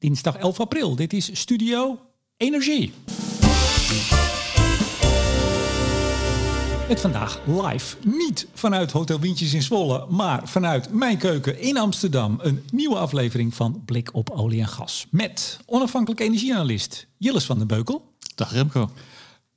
dinsdag 11 april. Dit is Studio Energie. Met vandaag live, niet vanuit Hotel Windjes in Zwolle, maar vanuit mijn keuken in Amsterdam. Een nieuwe aflevering van Blik op Olie en Gas. Met onafhankelijk energieanalist Jilles van den Beukel. Dag Remco.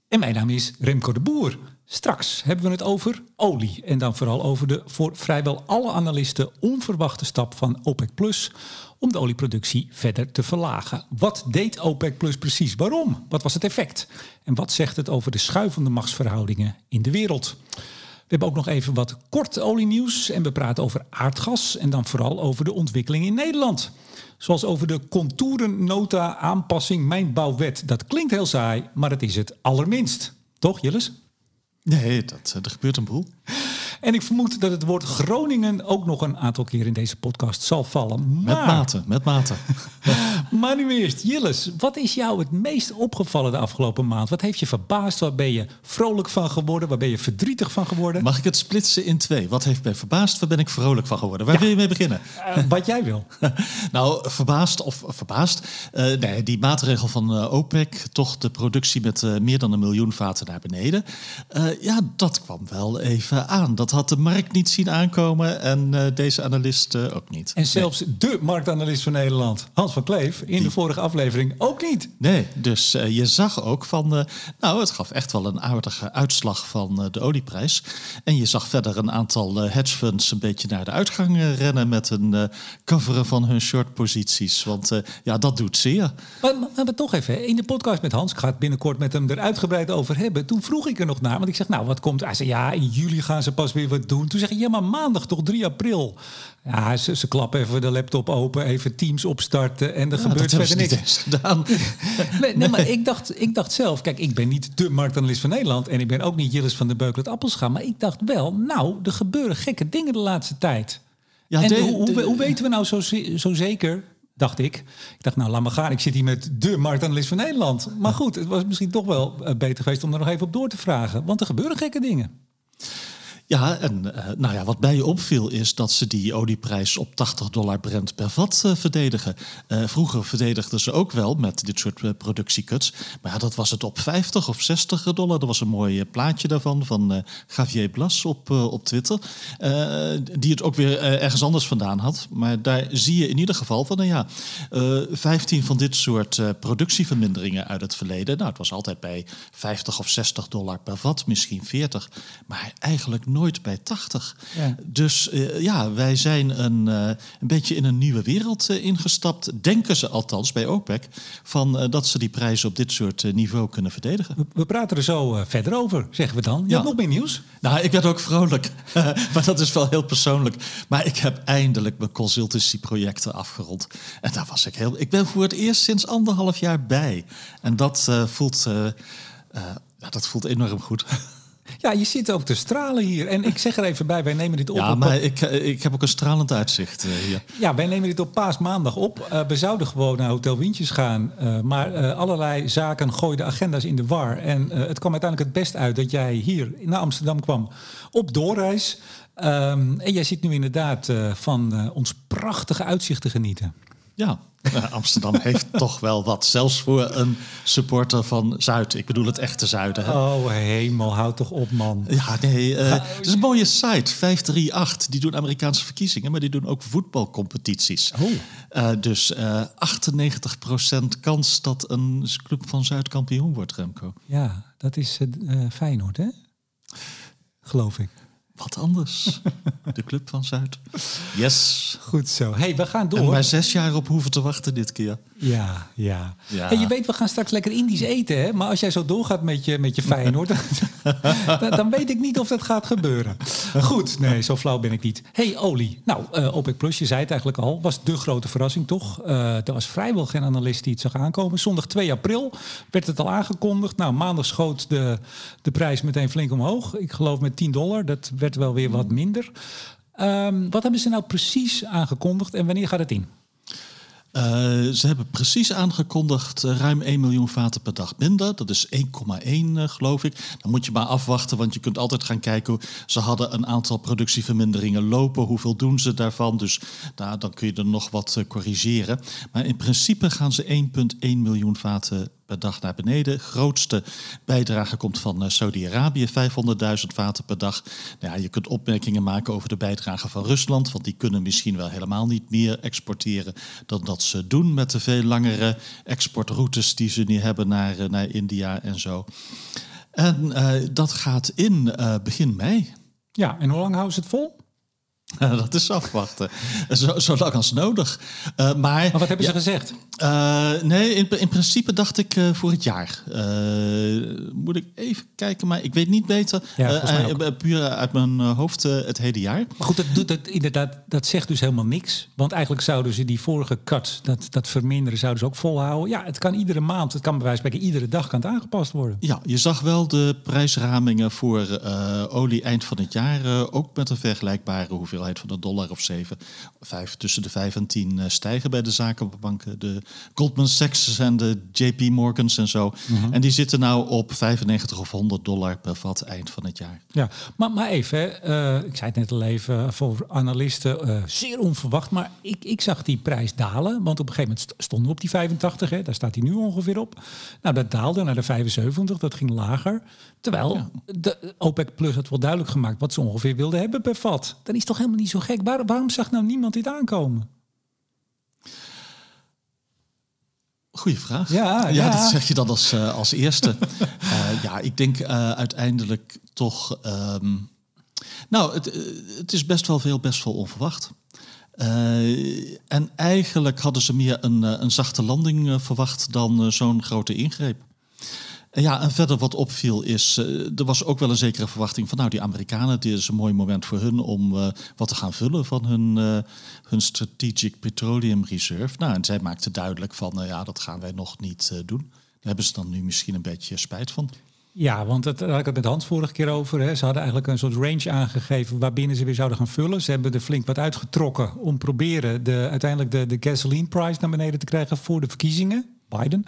En mijn naam is Remco de Boer. Straks hebben we het over olie. En dan vooral over de voor vrijwel alle analisten onverwachte stap van OPEC Plus om de olieproductie verder te verlagen. Wat deed OPEC Plus precies? Waarom? Wat was het effect? En wat zegt het over de schuivende machtsverhoudingen in de wereld? We hebben ook nog even wat kort olienieuws en we praten over aardgas en dan vooral over de ontwikkeling in Nederland. Zoals over de contourennota aanpassing mijnbouwwet. Dat klinkt heel saai, maar het is het allerminst. Toch, Jilles? Nee, dat, er gebeurt een boel. En ik vermoed dat het woord Groningen ook nog een aantal keer in deze podcast zal vallen. Maar... Met mate, met mate. maar nu eerst, Jilles, wat is jou het meest opgevallen de afgelopen maand? Wat heeft je verbaasd? Waar ben je vrolijk van geworden? Waar ben je verdrietig van geworden? Mag ik het splitsen in twee? Wat heeft mij verbaasd? Waar ben ik vrolijk van geworden? Waar wil je mee beginnen? Uh, wat jij wil. nou, verbaasd of verbaasd. Uh, nee, die maatregel van uh, OPEC, toch de productie met meer dan een miljoen vaten naar beneden. ja, dat kwam wel even aan. Dat had de markt niet zien aankomen en deze analist uh, ook niet. En zelfs nee. de marktanalist van Nederland, Hans van Kleef, in Die. de vorige aflevering ook niet. Nee, dus uh, je zag ook van, nou, het gaf echt wel een aardige uitslag van de olieprijs. En je zag verder een aantal hedge funds een beetje naar de uitgang rennen met een coveren van hun short posities. Want ja, dat doet zeer. Maar, maar, maar, toch even, in de podcast met Hans, ik ga het binnenkort met hem er uitgebreid over hebben. Toen vroeg ik er nog naar, want ik zeg, nou, wat komt? Hij zei, ja, in juli gaan ze pas weer wat doen. Toen zeg je, ja, maar maandag toch 3 april. Ja, ze, ze klappen even de laptop open, even Teams opstarten en er gebeurt verder niks. gedaan. nee, nee, maar ik dacht, ik dacht zelf, kijk, ik ben niet de marktanalist van Nederland en ik ben ook niet Jillis van de Beukel Appelscha, maar ik dacht wel, nou, er gebeuren gekke dingen de laatste tijd. Ja, en de, hoe, hoe, hoe, weten we nou zo, zo zeker dacht ik. Ik dacht, nou, laat maar gaan. Ik zit hier met de marktanalist van Nederland. Maar goed, het was misschien toch wel beter geweest om er nog even op door te vragen. Want er gebeuren gekke dingen. Ja, en uh, nou ja, wat mij opviel is dat ze die olieprijs op 80 dollar Brent per vat uh, verdedigen. Uh, vroeger verdedigden ze ook wel met dit soort productiecuts. Maar dat was het op 50 of 60 dollar. Er was een mooi plaatje daarvan van Javier Blas op, op Twitter. die het ook weer ergens anders vandaan had. Maar daar zie je in ieder geval van, nou ja, 15 van dit soort productieverminderingen uit het verleden. Nou, het was altijd bij 50 of 60 dollar per vat, misschien 40. Maar eigenlijk nooit bij 80. Ja. Dus uh, ja, wij zijn een, uh, een beetje in een nieuwe wereld uh, ingestapt. Denken ze althans bij OPEC. Van dat ze die prijzen op dit soort niveau kunnen verdedigen. We, we praten er zo verder over, zeggen we dan. Je ja. hebt nog meer nieuws? Nou, ik werd ook vrolijk. maar dat is wel heel persoonlijk. Maar ik heb eindelijk mijn consultancyprojecten afgerond. En daar was ik heel. Ik ben voor het eerst sinds anderhalf jaar bij. En dat voelt. dat voelt enorm goed. Ja, je zit ook te stralen hier. En ik zeg er even bij, wij nemen dit op. Ja, op maar ik, ik heb ook een stralend uitzicht uh, hier. Ja, wij nemen dit op paasmaandag op. Uh, we zouden gewoon naar Hotel Windjes gaan. Uh, maar allerlei zaken gooiden agenda's in de war. En het kwam uiteindelijk het best uit dat jij hier naar Amsterdam kwam op doorreis. Um, en jij zit nu inderdaad van ons prachtige uitzicht te genieten. Ja, Amsterdam heeft toch wel wat. Zelfs voor een supporter van Zuid. Ik bedoel het echte Zuiden. Hè? Oh hemel, houd toch op man. Ja, nee. Uh, het is een mooie site, 538. Die doen Amerikaanse verkiezingen, maar die doen ook voetbalcompetities. Oh. Uh, dus uh, 98% kans dat een club van Zuid kampioen wordt, Remco. Ja, dat is uh, Feyenoord, hè? Geloof ik. Wat anders. De Club van Zuid. Yes. Goed zo. hey, we gaan door. En maar zes jaar op hoeven te wachten dit keer. Ja, ja. ja. Hey, je weet, we gaan straks lekker Indisch eten, hè? Maar als jij zo doorgaat met je, met je Feyenoord, dan, dan weet ik niet of dat gaat gebeuren. Goed, nee, zo flauw ben ik niet. hey, olie. Nou, uh, OPEC Plus, je zei het eigenlijk al, was de grote verrassing, toch? Uh, er was vrijwel geen analist die het zag aankomen. Zondag 2 april werd het al aangekondigd. Nou, maandag schoot de, de prijs meteen flink omhoog. Ik geloof met 10 dollar. Dat werd wel weer wat minder. Um, wat hebben ze nou precies aangekondigd en wanneer gaat het in? Uh, ze hebben precies aangekondigd uh, ruim 1 miljoen vaten per dag minder. Dat is 1,1 uh, geloof ik. Dan moet je maar afwachten, want je kunt altijd gaan kijken. Ze hadden een aantal productieverminderingen lopen. Hoeveel doen ze daarvan? Dus nou, dan kun je er nog wat corrigeren. Maar in principe gaan ze 1,1 miljoen vaten per dag naar beneden. Grootste bijdrage komt van Saudi-Arabië, 500.000 vaten per dag. Nou ja, je kunt opmerkingen maken over de bijdrage van Rusland, want die kunnen misschien wel helemaal niet meer exporteren dan dat ze doen met de veel langere exportroutes die ze nu hebben naar, eh, naar India en zo. En uh, dat gaat in begin mei. Ja, en hoe lang houden ze het vol? dat is afwachten. Zo, zo lang als nodig. Uh, maar, maar, wat hebben ze gezegd? Uh, nee, in, in, principe dacht ik uh, voor het jaar. moet ik even kijken, maar ik weet niet beter. Ja, puur uit mijn hoofd het hele jaar. Maar goed, dat, doet, dat, inderdaad, dat zegt dus helemaal niks. Want eigenlijk zouden ze die vorige cut, dat, dat verminderen, zouden ze ook volhouden. Ja, het kan iedere maand, het kan bij wijze van spreken iedere dag kan het aangepast worden. Ja, je zag wel de prijsramingen voor olie eind van het jaar ook met een vergelijkbare hoeveelheid van de dollar of 7, 5, tussen de 5 en 10 uh, stijgen bij de zakenbanken. De Goldman Sachs en de JP Morgans en zo. Mm -hmm. En die zitten nou op 95 of 100 dollar per vat eind van het jaar. Ja, maar, maar even, uh, ik zei het net al even, voor analisten uh, zeer onverwacht. Maar ik, ik zag die prijs dalen, want op een gegeven moment stonden we op die 85, hè, daar staat hij nu ongeveer op. Nou, dat daalde naar de 75, dat ging lager. Terwijl ja. de OPEC Plus had wel duidelijk gemaakt wat ze ongeveer wilden hebben per vat. Dan is toch helemaal niet zo gek. Waar, waarom zag nou niemand dit aankomen? Goeie vraag. Ja, ja, dat zeg je dan als, uh, als eerste. uh, ja, ik denk uh, uiteindelijk toch. Um, nou, het, het is best wel veel, best wel onverwacht. en eigenlijk hadden ze meer een, een zachte landing verwacht dan zo'n grote ingreep. Ja, en verder wat opviel is, uh, er was ook wel een zekere verwachting van, nou, die Amerikanen, dit is een mooi moment voor hun om uh, wat te gaan vullen van hun, uh, hun Strategic Petroleum Reserve. Nou, en zij maakte duidelijk van, ja, dat gaan wij nog niet doen. Daar hebben ze dan nu misschien een beetje spijt van. Ja, want dat, daar had ik het met Hans vorige keer over. Hè. Ze hadden eigenlijk een soort range aangegeven waarbinnen ze weer zouden gaan vullen. Ze hebben er flink wat uitgetrokken om proberen de, uiteindelijk de, de gasoline price naar beneden te krijgen voor de verkiezingen. Biden.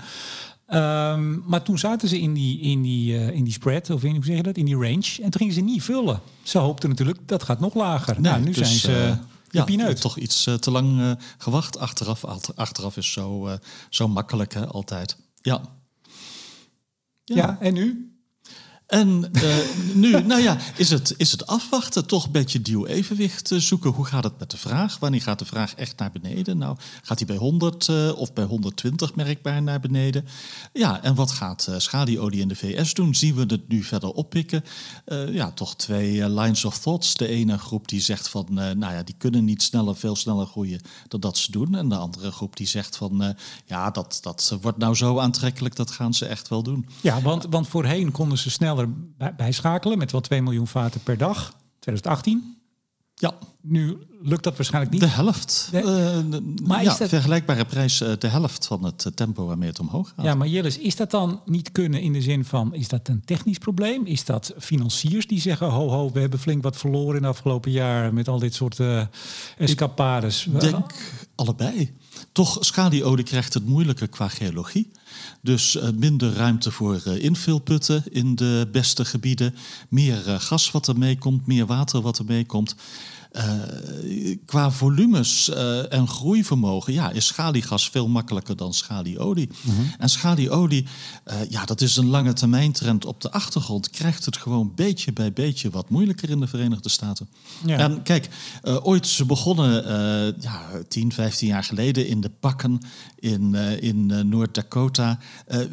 Um, maar toen zaten ze in die, in, die, uh, in die spread, of in, hoe zeg je dat, in die range. En toen gingen ze niet vullen. Ze hoopten natuurlijk, dat gaat nog lager. Nee, nou, nu dus, zijn ze... Uh, ja, toch iets uh, te lang gewacht. Achteraf, achteraf is zo, zo makkelijk, hè, altijd. Ja. ja. Ja, en nu? En uh, nu, nou ja, is het, is het afwachten, toch een beetje duw evenwicht zoeken. Hoe gaat het met de vraag? Wanneer gaat de vraag echt naar beneden? Nou, gaat die bij 100 uh, of bij 120 merkbaar naar beneden? Ja, en wat gaat uh, schalieolie in de VS doen? Zien we het nu verder oppikken? ja, toch twee lines of thoughts. De ene groep die zegt van, nou ja, die kunnen niet sneller, veel sneller groeien dan dat ze doen. En de andere groep die zegt van, ja, dat, dat wordt nou zo aantrekkelijk, dat gaan ze echt wel doen. Ja, want, want voorheen konden ze sneller bijschakelen met wel 2 miljoen vaten per dag. 2018. Ja. Nu lukt dat waarschijnlijk niet. De helft. De, uh, maar ja, is dat... vergelijkbare prijs, uh, de helft van het tempo waarmee het omhoog gaat. Ja, maar Jillis, is dat dan niet kunnen in de zin van, is dat een technisch probleem? Is dat financiers die zeggen, ho ho, we hebben flink wat verloren in de afgelopen jaar met al dit soort uh, escapades? Ik denk allebei. Toch, schalieolie krijgt het moeilijker qua geologie. Dus uh, minder ruimte voor uh, invulputten in de beste gebieden. Meer uh, gas wat er meekomt, meer water wat er meekomt. Uh, qua volumes uh, en groeivermogen ja, is schaliegas veel makkelijker dan schalieolie. Mm -hmm. En schalieolie, uh, ja, dat is een lange termijn trend. Op de achtergrond krijgt het gewoon beetje bij beetje wat moeilijker in de Verenigde Staten. Ja. En kijk, ooit ze begonnen ja, 10, 15 jaar geleden in de bakken in, in Noord-Dakota.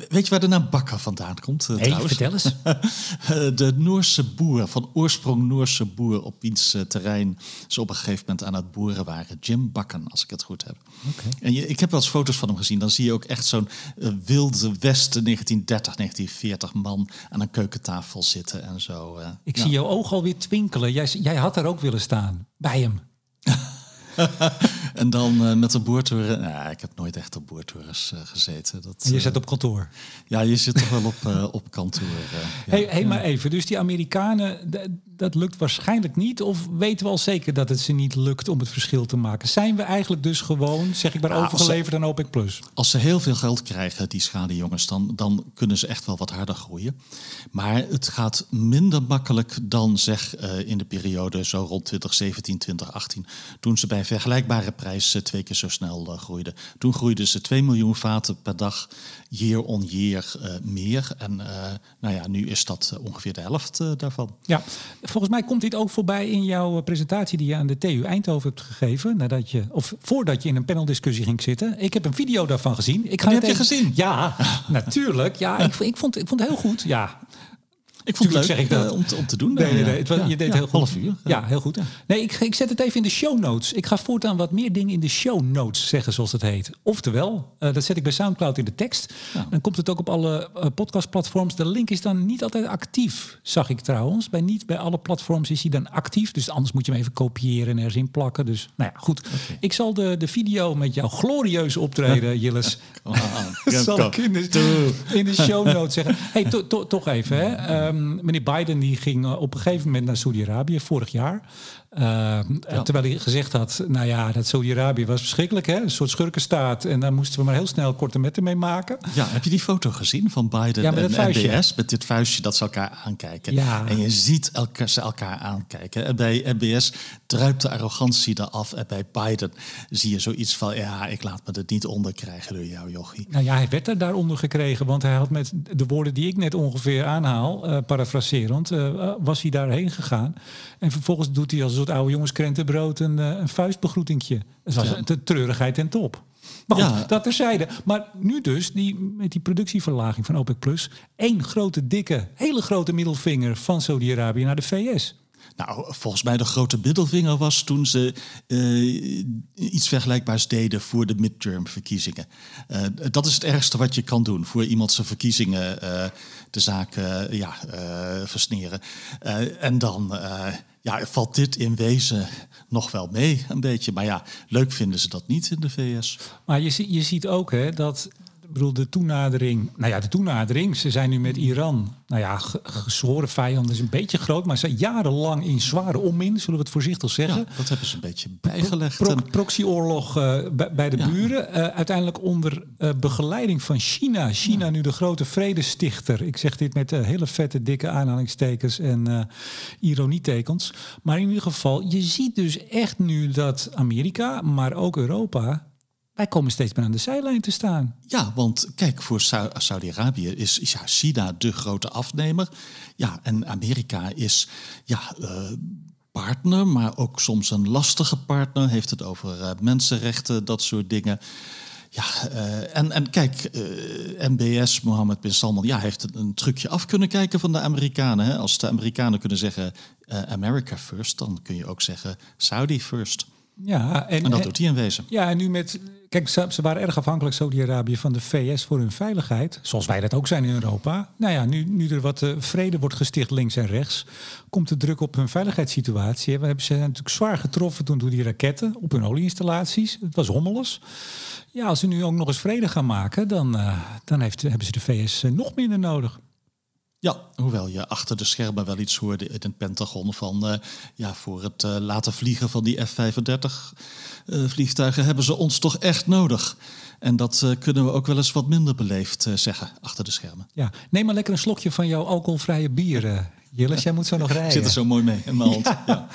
weet je waar de naam bakken vandaan komt? nee, trouwens? vertel eens. de Noorse boer, van oorsprong Noorse boer op wiens terrein ze op een gegeven moment aan het boeren waren. Jim Bakken, als ik het goed heb. Okay. En je, ik heb wel eens foto's van hem gezien. Dan zie je ook echt zo'n uh, wilde westen 1930, 1940 man aan een keukentafel zitten en zo. Uh, ik ja. zie jouw oog alweer twinkelen. Jij, jij had daar ook willen staan, bij hem. en dan uh, met de boertoren. Nou, ik heb nooit echt op boertorens uh, gezeten. Dat, je zit op kantoor. Ja, je zit toch wel op, uh, op kantoor. ja. hey, hey, maar even. Dus die Amerikanen, dat lukt waarschijnlijk niet? Of weten we al zeker dat het ze niet lukt om het verschil te maken? Zijn we eigenlijk dus gewoon, zeg ik maar, Ja, overgeleverd aan OPEC+. Plus? Als ze heel veel geld krijgen, die schadejongens, dan, dan kunnen ze echt wel wat harder groeien. Maar het gaat minder makkelijk dan zeg eh, in de periode zo rond 2017, 2018. Toen ze bij vergelijkbare prijs twee keer zo snel eh, groeiden. Toen groeiden ze 2 miljoen vaten per dag, year on year eh, meer. En eh, nou ja, nu is dat eh, ongeveer de helft daarvan. Ja, volgens mij komt dit ook voorbij in jouw presentatie die je aan de TU Eindhoven hebt gegeven. Nadat je, of voordat je in een paneldiscussie ging zitten. Ik heb een video daarvan gezien. Ik ga die je gezien? Ja, natuurlijk. Ja, ik, ik, vond, ik vond het heel goed. Ja, Ik vond het leuk zeg ik dat. eh, om, te, om te doen. Nee, nee, nee. Het was, je deed heel goed. Half uur. Ja, heel goed. Nee, ik, ik zet het even in de show notes. Ik ga voortaan wat meer dingen in de show notes zeggen, zoals het heet. Oftewel, eh, dat zet ik bij Soundcloud in de tekst. Dan komt het ook op alle eh, podcastplatforms. De link is dan niet altijd actief, zag ik trouwens. Bij niet bij alle platforms is hij dan actief. Dus anders moet je hem even kopiëren en ergens in plakken. Dus nou ja, goed. Ik zal de, de video met jouw glorieuze optreden, Jilles, zal ik in de, in de show notes zeggen. Hey, to- to- toch even. Hè. Meneer Biden die ging eh, op een gegeven moment naar Saudi-Arabië vorig jaar. Ehm, Terwijl hij gezegd had, nou ja, dat Saudi-Arabië was verschrikkelijk. Hè? Een soort schurkenstaat. En daar moesten we maar heel snel korte metten mee maken. Ja, heb je die foto gezien van Biden Ja, en. NBS? Met dit vuistje dat ze elkaar aankijken. Ja. En je ziet elkaar, ze elkaar aankijken. En bij NBS druipt de arrogantie eraf. En bij Biden zie je zoiets van... ja, ik laat me het niet onderkrijgen door jou, jochie. Nou ja, hij werd er daaronder gekregen. Want hij had met de woorden die ik net ongeveer aanhaal, eh parafraserend, eh, was hij daarheen gegaan. En vervolgens doet hij als een soort oude jongens krentenbrood een, eh, een vuistbegroetingje. Het was een treurigheid ten top. Maar goed, Ja. dat terzijde. Maar nu dus, die, met die productieverlaging van OPEC+, Plus, één grote, dikke, hele grote middelvinger van Saudi-Arabië naar de VS. Nou, volgens mij de grote middelvinger was toen ze eh, iets vergelijkbaars deden voor de midterm-verkiezingen. Eh, dat is het ergste wat je kan doen voor iemand zijn verkiezingen de zaak eh, ja, eh, versneren. Eh, en dan ja, valt dit in wezen nog wel mee, een beetje. Maar ja, leuk vinden ze dat niet in de VS. Maar je, je ziet ook hè, dat bedoel, de toenadering. Nou ja, de toenadering. Ze zijn nu met Iran. Nou ja, ge- gezworen vijanden is een beetje groot. Maar ze zijn jarenlang in zware onmin, zullen we het voorzichtig zeggen. Ja, dat hebben ze een beetje bijgelegd. Pro- proxyoorlog eh, bij, de Ja. buren. Eh, uiteindelijk onder eh, begeleiding van China. China nu de grote vredestichter. Ik zeg dit met hele vette, dikke aanhalingstekens en ironietekens. Maar in ieder geval, je ziet dus echt nu dat Amerika, maar ook Europa... wij komen steeds meer aan de zijlijn te staan. Ja, want kijk, voor Sau- Saudi-Arabië is, is ja, China de grote afnemer. Ja, en Amerika is ja, eh, partner, maar ook soms een lastige partner. Heeft het over eh, mensenrechten, dat soort dingen. Ja, eh, en, en kijk, eh, MBS, Mohammed bin Salman, ja, heeft een, een trucje af kunnen kijken van de Amerikanen. Hè? Als de Amerikanen kunnen zeggen America first, dan kun je ook zeggen Saudi first. Ja, en, En dat en- doet hij in wezen. Ja, en nu met. Kijk, ze, waren erg afhankelijk, Saudi-Arabië, van de VS voor hun veiligheid. Zoals wij dat ook zijn in Europa. Nou ja, nu, nu er wat eh, vrede wordt gesticht links en rechts, komt de druk op hun veiligheidssituatie. We hebben ze natuurlijk zwaar getroffen toen door die raketten op hun olieinstallaties. Het was hommeles. Ja, als ze nu ook nog eens vrede gaan maken, dan, eh, dan heeft, hebben ze de VS eh, nog minder nodig. Ja, hoewel je achter de schermen wel iets hoorde in het Pentagon van eh, ja, voor het eh, laten vliegen van die F-35 eh, vliegtuigen hebben ze ons toch echt nodig. En dat kunnen we ook wel eens wat minder beleefd zeggen achter de schermen. Ja, neem maar lekker een slokje van jouw alcoholvrije bier, Jilles. Jij moet zo nog rijden. Ik zit er zo mooi mee in mijn hand. Ja. Ja,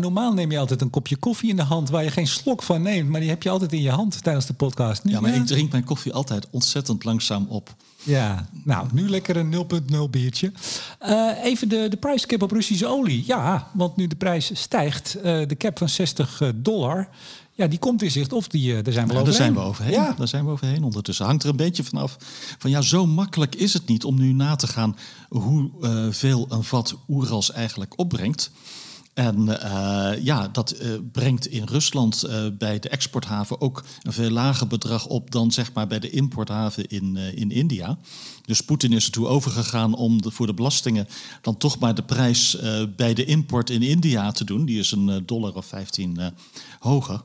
normaal neem je altijd een kopje koffie in de hand waar je geen slok van neemt, maar die heb je altijd in je hand tijdens de podcast. Ja, maar eh, ik drink mijn koffie altijd ontzettend langzaam op. ja, nou, nu lekker een 0.0 biertje. Eh, even de, de price cap op Russische olie. Ja, want nu de prijs stijgt, eh, de cap van 60 dollar, ja, die komt in zicht. Of die, daar zijn we Ja, al daar zijn we overheen. overheen. Ja, Daar zijn we overheen ondertussen. Hangt er een beetje vanaf. Van ja, zo makkelijk is het niet om nu na te gaan hoeveel een vat Oerals eigenlijk opbrengt. En eh, ja, dat eh, brengt in Rusland eh, bij de exporthaven ook een veel lager bedrag op dan zeg maar bij de importhaven in, in India. Dus Poetin is ertoe overgegaan om de, voor de belastingen dan toch maar de prijs bij de import in India te doen. Die is een dollar of 15 eh, hoger.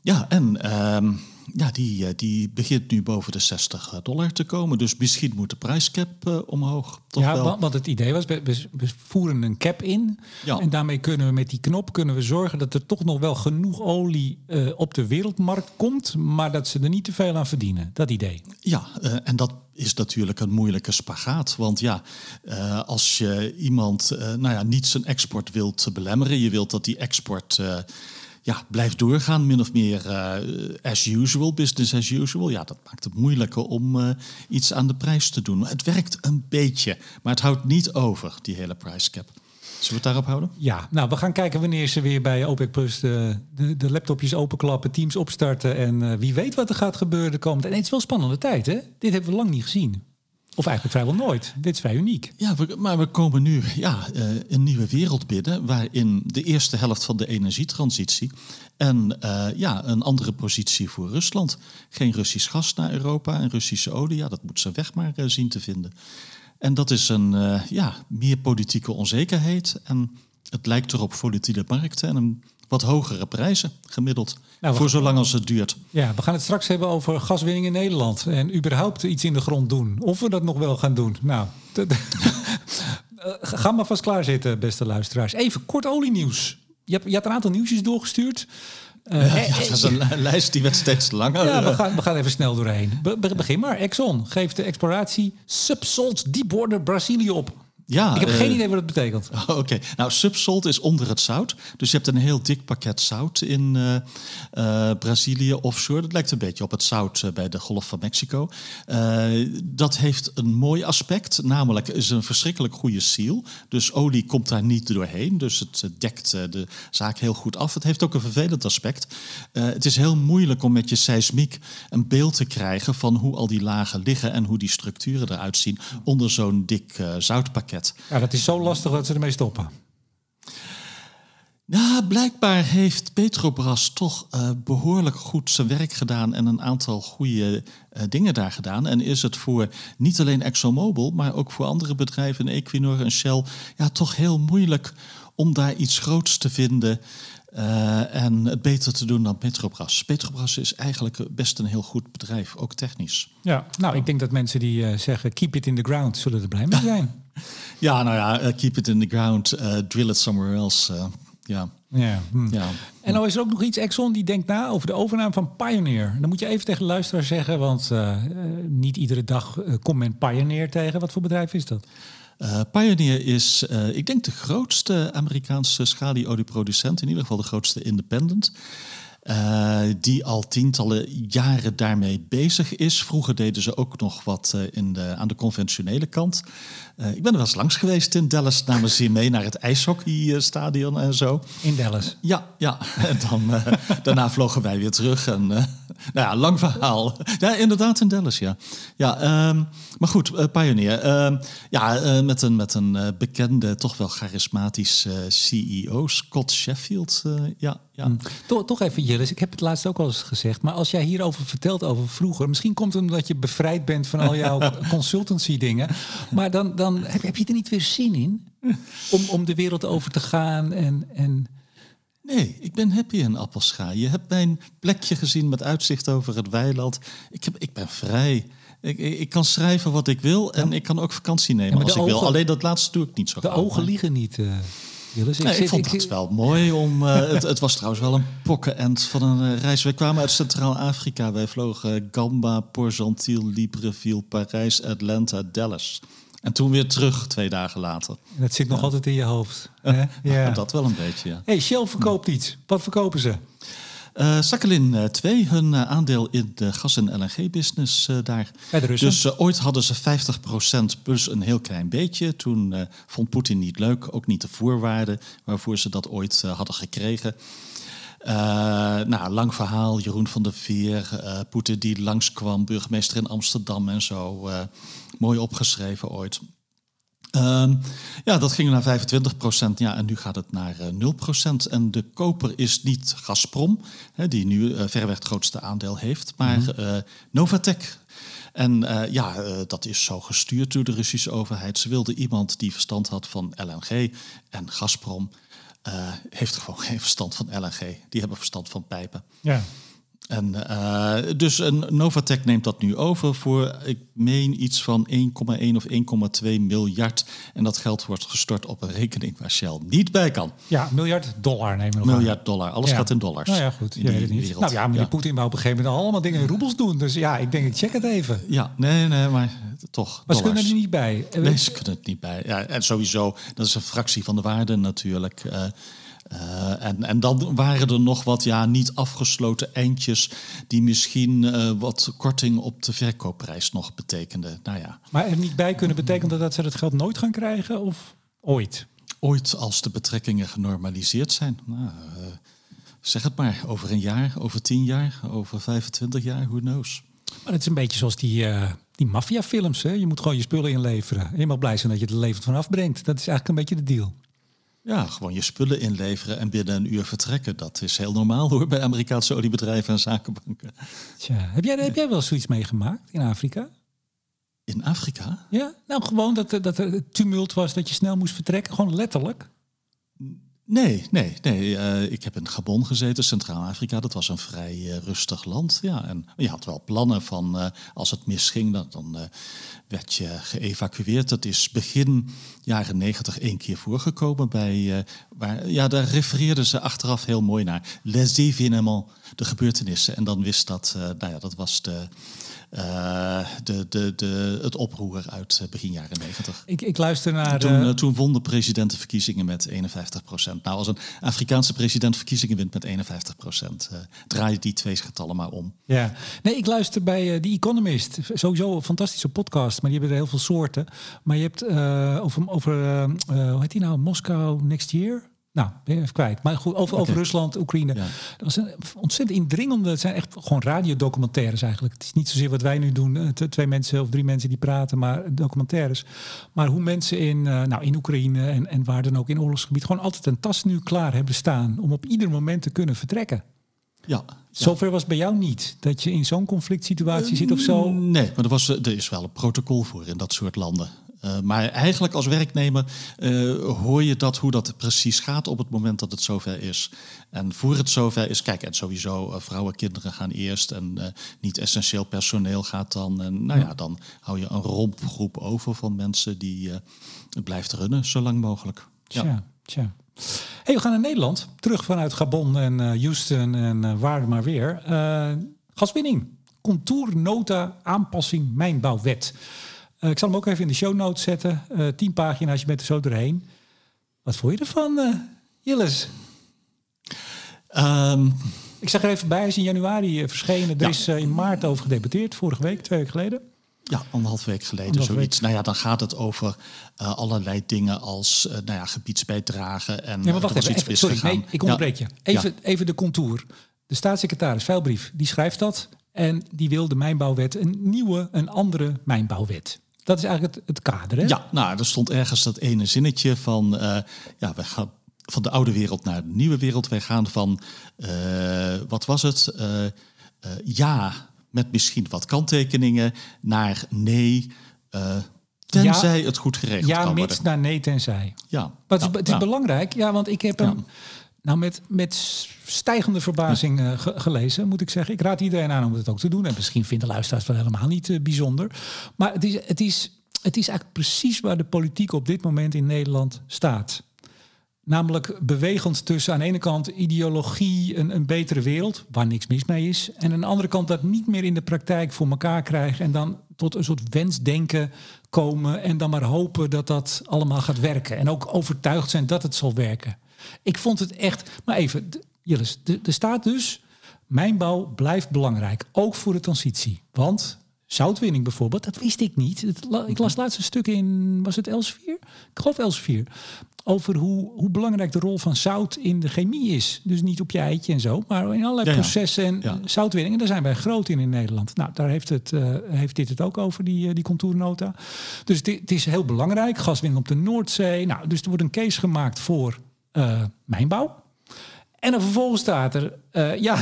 Ja, en ehm, ja, die, die begint nu boven de 60 dollar te komen. Dus misschien moet de prijscap omhoog. Toch ja, wel. want het idee was, we, we voeren een cap in. Ja. En daarmee kunnen we met die knop kunnen we zorgen dat er toch nog wel genoeg olie uh, op de wereldmarkt komt. Maar dat ze er niet te veel aan verdienen. Dat idee. Ja, uh, en dat is natuurlijk een moeilijke spagaat. Want ja, uh, als je iemand nou ja, niet zijn export wilt belemmeren, je wilt dat die export ja, blijft doorgaan, min of meer uh, as usual, business as usual. Ja, dat maakt het moeilijker om uh, iets aan de prijs te doen. Het werkt een beetje, maar het houdt niet over, die hele price cap. Zullen we het daarop houden? Ja, nou, we gaan kijken wanneer ze weer bij OPEC Plus de, de, laptopjes openklappen, teams opstarten. En uh, wie weet wat er gaat gebeuren de komende... En het is wel spannende tijd, hè? Dit hebben we lang niet gezien. Of eigenlijk vrijwel nooit. Dit is vrij uniek. Ja, maar we komen nu ja, uh, een nieuwe wereld binnen... waarin de eerste helft van de energietransitie... en uh, ja, een andere positie voor Rusland. Geen Russisch gas naar Europa en Russische olie. Ja, dat moet ze weg maar uh, zien te vinden. En dat is een ja, meer politieke onzekerheid. En het lijkt erop volatiele markten en een wat hogere prijzen gemiddeld. Nou, voor zolang als het duurt. Ja, we gaan het straks hebben over gaswinning in Nederland. En überhaupt iets in de grond doen. Of we dat nog wel gaan doen. Nou, ga maar vast klaarzitten, beste luisteraars. Even kort olienieuws. Je hebt, je had een aantal nieuwsjes doorgestuurd. Uh, ja, ja, dat is een lijst die werd steeds langer. Ja, we gaan, we gaan even snel doorheen. Be begin maar. Exxon geeft de exploratie Subsalt Deepwater Brazilië op. Ja, ik heb uh, geen idee wat het betekent. Oké, okay. nou subsalt is onder het zout. Dus je hebt een heel dik pakket zout in uh, uh, Brazilië offshore. Dat lijkt een beetje op het zout bij de Golf van Mexico. dat heeft een mooi aspect, namelijk is een verschrikkelijk goede seal. Dus olie komt daar niet doorheen, dus het dekt de zaak heel goed af. Het heeft ook een vervelend aspect. het is heel moeilijk om met je seismiek een beeld te krijgen van hoe al die lagen liggen en hoe die structuren eruit zien onder zo'n dik zoutpakket. Ja, dat is zo lastig dat ze ermee stoppen. Ja, blijkbaar heeft Petrobras toch uh, behoorlijk goed zijn werk gedaan en een aantal goede uh, dingen daar gedaan. En is het voor niet alleen ExxonMobil, maar ook voor andere bedrijven, Equinor en Shell, ja, toch heel moeilijk om daar iets groots te vinden. Uh, en het beter te doen dan Petrobras. Petrobras is eigenlijk best een heel goed bedrijf, ook technisch. Ja, nou, ik denk dat mensen die zeggen keep it in the ground, zullen er blij mee zijn. ja, nou ja, uh, keep it in the ground, drill it somewhere else. ja. Ja, hm. ja. En nou is er ook nog iets, Exxon, die denkt na over de overname van Pioneer. Dan moet je even tegen de luisteraar zeggen, want niet iedere dag komt men Pioneer tegen. Wat voor bedrijf is dat? Uh, Pioneer is, uh, ik denk, de grootste Amerikaanse schalieolieproducent, in ieder geval de grootste independent. Uh, die al tientallen jaren daarmee bezig is. Vroeger deden ze ook nog wat in de, aan de conventionele kant. Ik ben er wel eens langs geweest in Dallas. Namen ze mee naar het ijshockeystadion en zo. In Dallas? Ja, ja. En dan, daarna vlogen wij weer terug. En, nou ja, lang verhaal. Ja, inderdaad in Dallas, ja. ja um, maar goed, Pioneer. Uh, ja, met een, met een bekende, toch wel charismatische CEO, Scott Sheffield. ja, ja. Mm. Toch, toch even, Jillis, ik heb het laatst ook al eens gezegd. Maar als jij hierover vertelt over vroeger... misschien komt het omdat je bevrijd bent van al jouw consultancy dingen. Maar dan, dan heb, heb je er niet weer zin in? Om, om de wereld over te gaan en... en Nee, ik ben happy in Appelscha. Je hebt mijn plekje gezien met uitzicht over het weiland. Ik, heb, ik ben vrij. Ik, ik kan schrijven wat ik wil en ja. ik kan ook vakantie nemen ja, als ik ogen, wil. Alleen dat laatste doe ik niet zo De ogen liegen niet, uh, Willis. Nee, ik, ik vond ik, het wel mooi om... Uh, het, het, was trouwens wel een pokkenend van een uh, reis. We kwamen uit Centraal-Afrika. Wij vlogen Gamba, Port-Gentil, Libreville, Parijs, Atlanta, Dallas. En toen weer terug, twee dagen later. En dat zit nog ja. altijd in je hoofd. Hè? Ja. dat wel een beetje, ja. hey, Shell verkoopt iets. Wat verkopen ze? Uh, Sakhalin uh, 2, hun uh, aandeel in de gas- en LNG-business daar. Dus ooit hadden ze 50% plus een heel klein beetje. Toen vond Poetin niet leuk, ook niet de voorwaarden waarvoor ze dat ooit hadden gekregen. nou, lang verhaal, Jeroen van der Veer, Poetin die langskwam, burgemeester in Amsterdam en zo. Mooi opgeschreven ooit. Um, ja, dat ging naar 25 procent. Ja, en nu gaat het naar uh, 0 procent. En de koper is niet Gazprom, hè, die nu uh, verreweg het grootste aandeel heeft, maar mm -hmm. uh, Novatec. En ja, dat is zo gestuurd door de Russische overheid. Ze wilden iemand die verstand had van LNG. En Gazprom heeft gewoon geen verstand van LNG. Die hebben verstand van pijpen. Ja. En, uh, dus een Novatec neemt dat nu over voor, ik meen, iets van 1,1 of 1,2 miljard. En dat geld wordt gestort op een rekening waar Shell niet bij kan. Ja, miljard dollar nemen we nog Miljard dollar, alles gaat in dollars. Nou ja, goed. Je weet het niet. Wereld. Nou ja, maar die Poetin wou op een gegeven moment allemaal dingen in roebels doen. Dus ja, ik denk, ik check het even. Ja, nee, nee, maar toch. Maar ze kunnen er niet bij. Nee, ze kunnen het niet bij. Ja, en sowieso, dat is een fractie van de waarde natuurlijk. Uh, uh, en, en dan waren er nog wat ja, niet afgesloten eindjes die misschien uh, wat korting op de verkoopprijs nog betekenden. Nou ja. Maar er niet bij kunnen betekenen dat ze het geld nooit gaan krijgen of ooit? Ooit als de betrekkingen genormaliseerd zijn. Nou, uh, zeg het maar, over een jaar, over tien jaar, over 25 jaar, who knows. Maar het is een beetje zoals die, die maffiafilms. Je moet gewoon je spullen inleveren. En je mag blij zijn dat je er levend vanaf brengt. Dat is eigenlijk een beetje de deal. Ja, gewoon je spullen inleveren en binnen een uur vertrekken. Dat is heel normaal hoor bij Amerikaanse oliebedrijven en zakenbanken. Tja, heb jij, heb jij wel zoiets meegemaakt in Afrika? In Afrika? Ja, nou gewoon dat, dat er tumult was, dat je snel moest vertrekken, gewoon letterlijk. Nee, nee, nee. Uh, ik heb in Gabon gezeten, Centraal-Afrika. Dat was een vrij uh, rustig land. Ja, en je had wel plannen van uh, als het misging, dan, dan werd je geëvacueerd. Dat is begin jaren negentig één keer voorgekomen bij. waar, ja, daar refereerden ze achteraf heel mooi naar. Les événements, de gebeurtenissen. En dan wist dat, nou ja, dat was de uh, de, de, de, het oproer uit eh, begin jaren negentig. Ik, ik luister naar... Toen, uh, toen won de president de verkiezingen met 51 procent. Nou, als een Afrikaanse president verkiezingen wint met 51 procent... Uh, draaien die twee getallen maar om. Ja, nee, ik luister bij The Economist. Sowieso een fantastische podcast, maar die hebben er heel veel soorten. Maar je hebt over, over hoe heet die nou, Moskou Next Year... Nou, ben je even kwijt. Maar goed, over, over Rusland, Oekraïne. Dat was een ontzettend indringende. Het zijn echt gewoon radiodocumentaires eigenlijk. Het is niet zozeer wat wij nu doen, eh, twee mensen of drie mensen die praten, maar documentaires. Maar hoe mensen in, uh, nou, in Oekraïne en, en waar dan ook in oorlogsgebied gewoon altijd een tas nu klaar hebben staan om op ieder moment te kunnen vertrekken. Ja. Zover was bij jou niet dat je in zo'n conflict situatie zit of zo? Nee, maar er, was, er is wel een protocol voor in dat soort landen. Uh, maar eigenlijk als werknemer uh, hoor je dat hoe dat precies gaat op het moment dat het zover is. En voor het zover is, kijk, en sowieso uh, vrouwen, kinderen gaan eerst en niet essentieel personeel gaat dan. En nou ja, dan hou je een rompgroep over van mensen die het blijft runnen zo lang mogelijk. Ja. Tja, tja. Hey, we gaan naar Nederland, terug vanuit Gabon en Houston en waar maar weer. gaswinning, contournota aanpassing mijnbouwwet. Uh, ik zal hem ook even in de show notes zetten. Uh, tien pagina's, je bent er zo doorheen. Wat vond je ervan, uh, Jilles? Um, ik zeg er even bij, hij is in januari verschenen. Er ja. is in maart over gedebatteerd, vorige week, twee weken geleden. Ja, anderhalf week geleden anderhalf zoiets. Week. Nou ja, dan gaat het over uh, allerlei dingen als uh, nou ja, gebiedsbijdragen en ja, maar wacht even, sorry, nee, ik onderbreek ja. je. Even, ja. even de contour. De staatssecretaris Veilbrief, die schrijft dat. En die wil de mijnbouwwet een nieuwe, een andere mijnbouwwet. Dat is eigenlijk het, het kader. Hè? Ja, nou, er stond ergens dat ene zinnetje van, uh, ja, we gaan van de oude wereld naar de nieuwe wereld. Wij gaan van, uh, wat was het? Uh, ja, met misschien wat kanttekeningen, naar nee. Tenzij ja, het goed geregeld ja, kan worden. Ja, mits naar nee, tenzij. Ja. Maar het is, het is belangrijk, ja, want ik heb hem nou, met, met stijgende verbazing ge gelezen, moet ik zeggen. Ik raad iedereen aan om het ook te doen. En misschien vinden luisteraars wel helemaal niet uh, bijzonder. Maar het is, het, is, het is eigenlijk precies waar de politiek op dit moment in Nederland staat. Namelijk bewegend tussen aan de ene kant ideologie, een, een betere wereld, waar niks mis mee is. En aan de andere kant dat niet meer in de praktijk voor elkaar krijgen. En dan tot een soort wensdenken komen. En dan maar hopen dat dat allemaal gaat werken. En ook overtuigd zijn dat het zal werken. Ik vond het echt. Maar even, Jillis, er staat dus. Mijnbouw blijft belangrijk, ook voor de transitie. Want zoutwinning bijvoorbeeld, dat wist ik niet. ik las laatst een stuk in, was het Elsevier? Ik geloof Elsevier. Over hoe, hoe belangrijk de rol van zout in de chemie is. Dus niet op je eitje en zo, maar in allerlei ja, processen en ja. zoutwinning. En daar zijn wij groot in in Nederland. Nou, daar heeft, het, uh, heeft dit het ook over, die, uh, die contournota. Dus het, het is heel belangrijk. Gaswinning op de Noordzee. Nou, dus er wordt een case gemaakt voor uh, mijnbouw. En dan vervolgens staat er, uh, ja,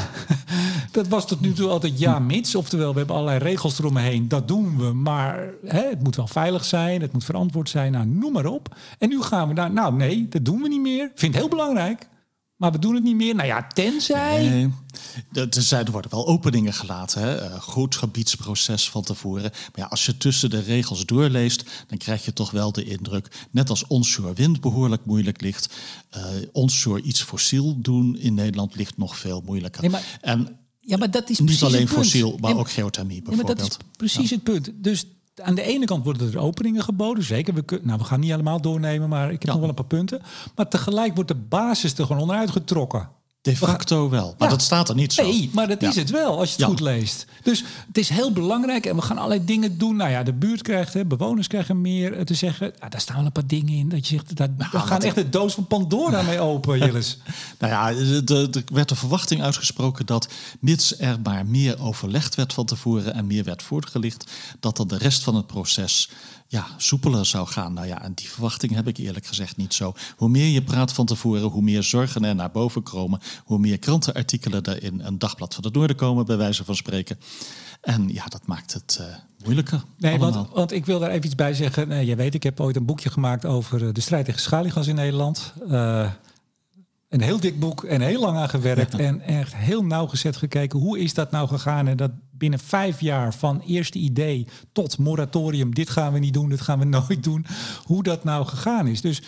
dat was tot nu toe altijd ja, mits. Oftewel, we hebben allerlei regels eromheen, dat doen we. Maar hè, het moet wel veilig zijn, het moet verantwoord zijn, nou, noem maar op. En nu gaan we daar, nou nee, dat doen we niet meer. Vind het heel belangrijk. Maar we doen het niet meer. Nou ja, tenzij... Nee. Er, zijn, er worden wel openingen gelaten. Hè? Uh, goed gebiedsproces van tevoren. Maar ja, als je tussen de regels doorleest, dan krijg je toch wel de indruk, net als onshore wind behoorlijk moeilijk ligt, uh, onshore iets fossiel doen in Nederland ligt nog veel moeilijker. Nee, maar, en ja, maar dat is niet alleen fossiel, maar ook geothermie bijvoorbeeld. Ja, maar dat is precies ja. het punt. Dus aan de ene kant worden er openingen geboden, zeker. We, nou, we gaan niet allemaal doornemen, maar ik heb nog wel een paar punten. Maar tegelijk wordt de basis er gewoon onderuit getrokken. De facto wel. Maar dat staat er niet zo. Nee, maar dat is het wel als je het goed leest. Dus het is heel belangrijk en we gaan allerlei dingen doen. Nou ja, de buurt krijgt, hè, bewoners krijgen meer te zeggen. Nou, daar staan wel een paar dingen in dat je zegt, dat, nou, we gaan echt de doos van Pandora mee open, Jillis. nou ja, er werd de verwachting uitgesproken dat mits er maar meer overlegd werd van tevoren en meer werd voortgelicht, dat dan de rest van het proces ja, soepeler zou gaan. Nou ja, en die verwachting heb ik eerlijk gezegd niet zo. Hoe meer je praat van tevoren, hoe meer zorgen er naar boven komen, hoe meer krantenartikelen er in een dagblad van het Noorden komen, bij wijze van spreken. En ja, dat maakt het uh, moeilijker. Nee, want, want, ik wil daar even iets bij zeggen. Nee, je weet, ik heb ooit een boekje gemaakt over de strijd tegen schaliegas in Nederland. Uh, een heel dik boek en heel lang aan gewerkt. En echt heel nauwgezet gekeken. Hoe is dat nou gegaan? En dat binnen vijf jaar van eerste idee tot moratorium. Dit gaan we niet doen, dit gaan we nooit doen. Hoe dat nou gegaan is. Dus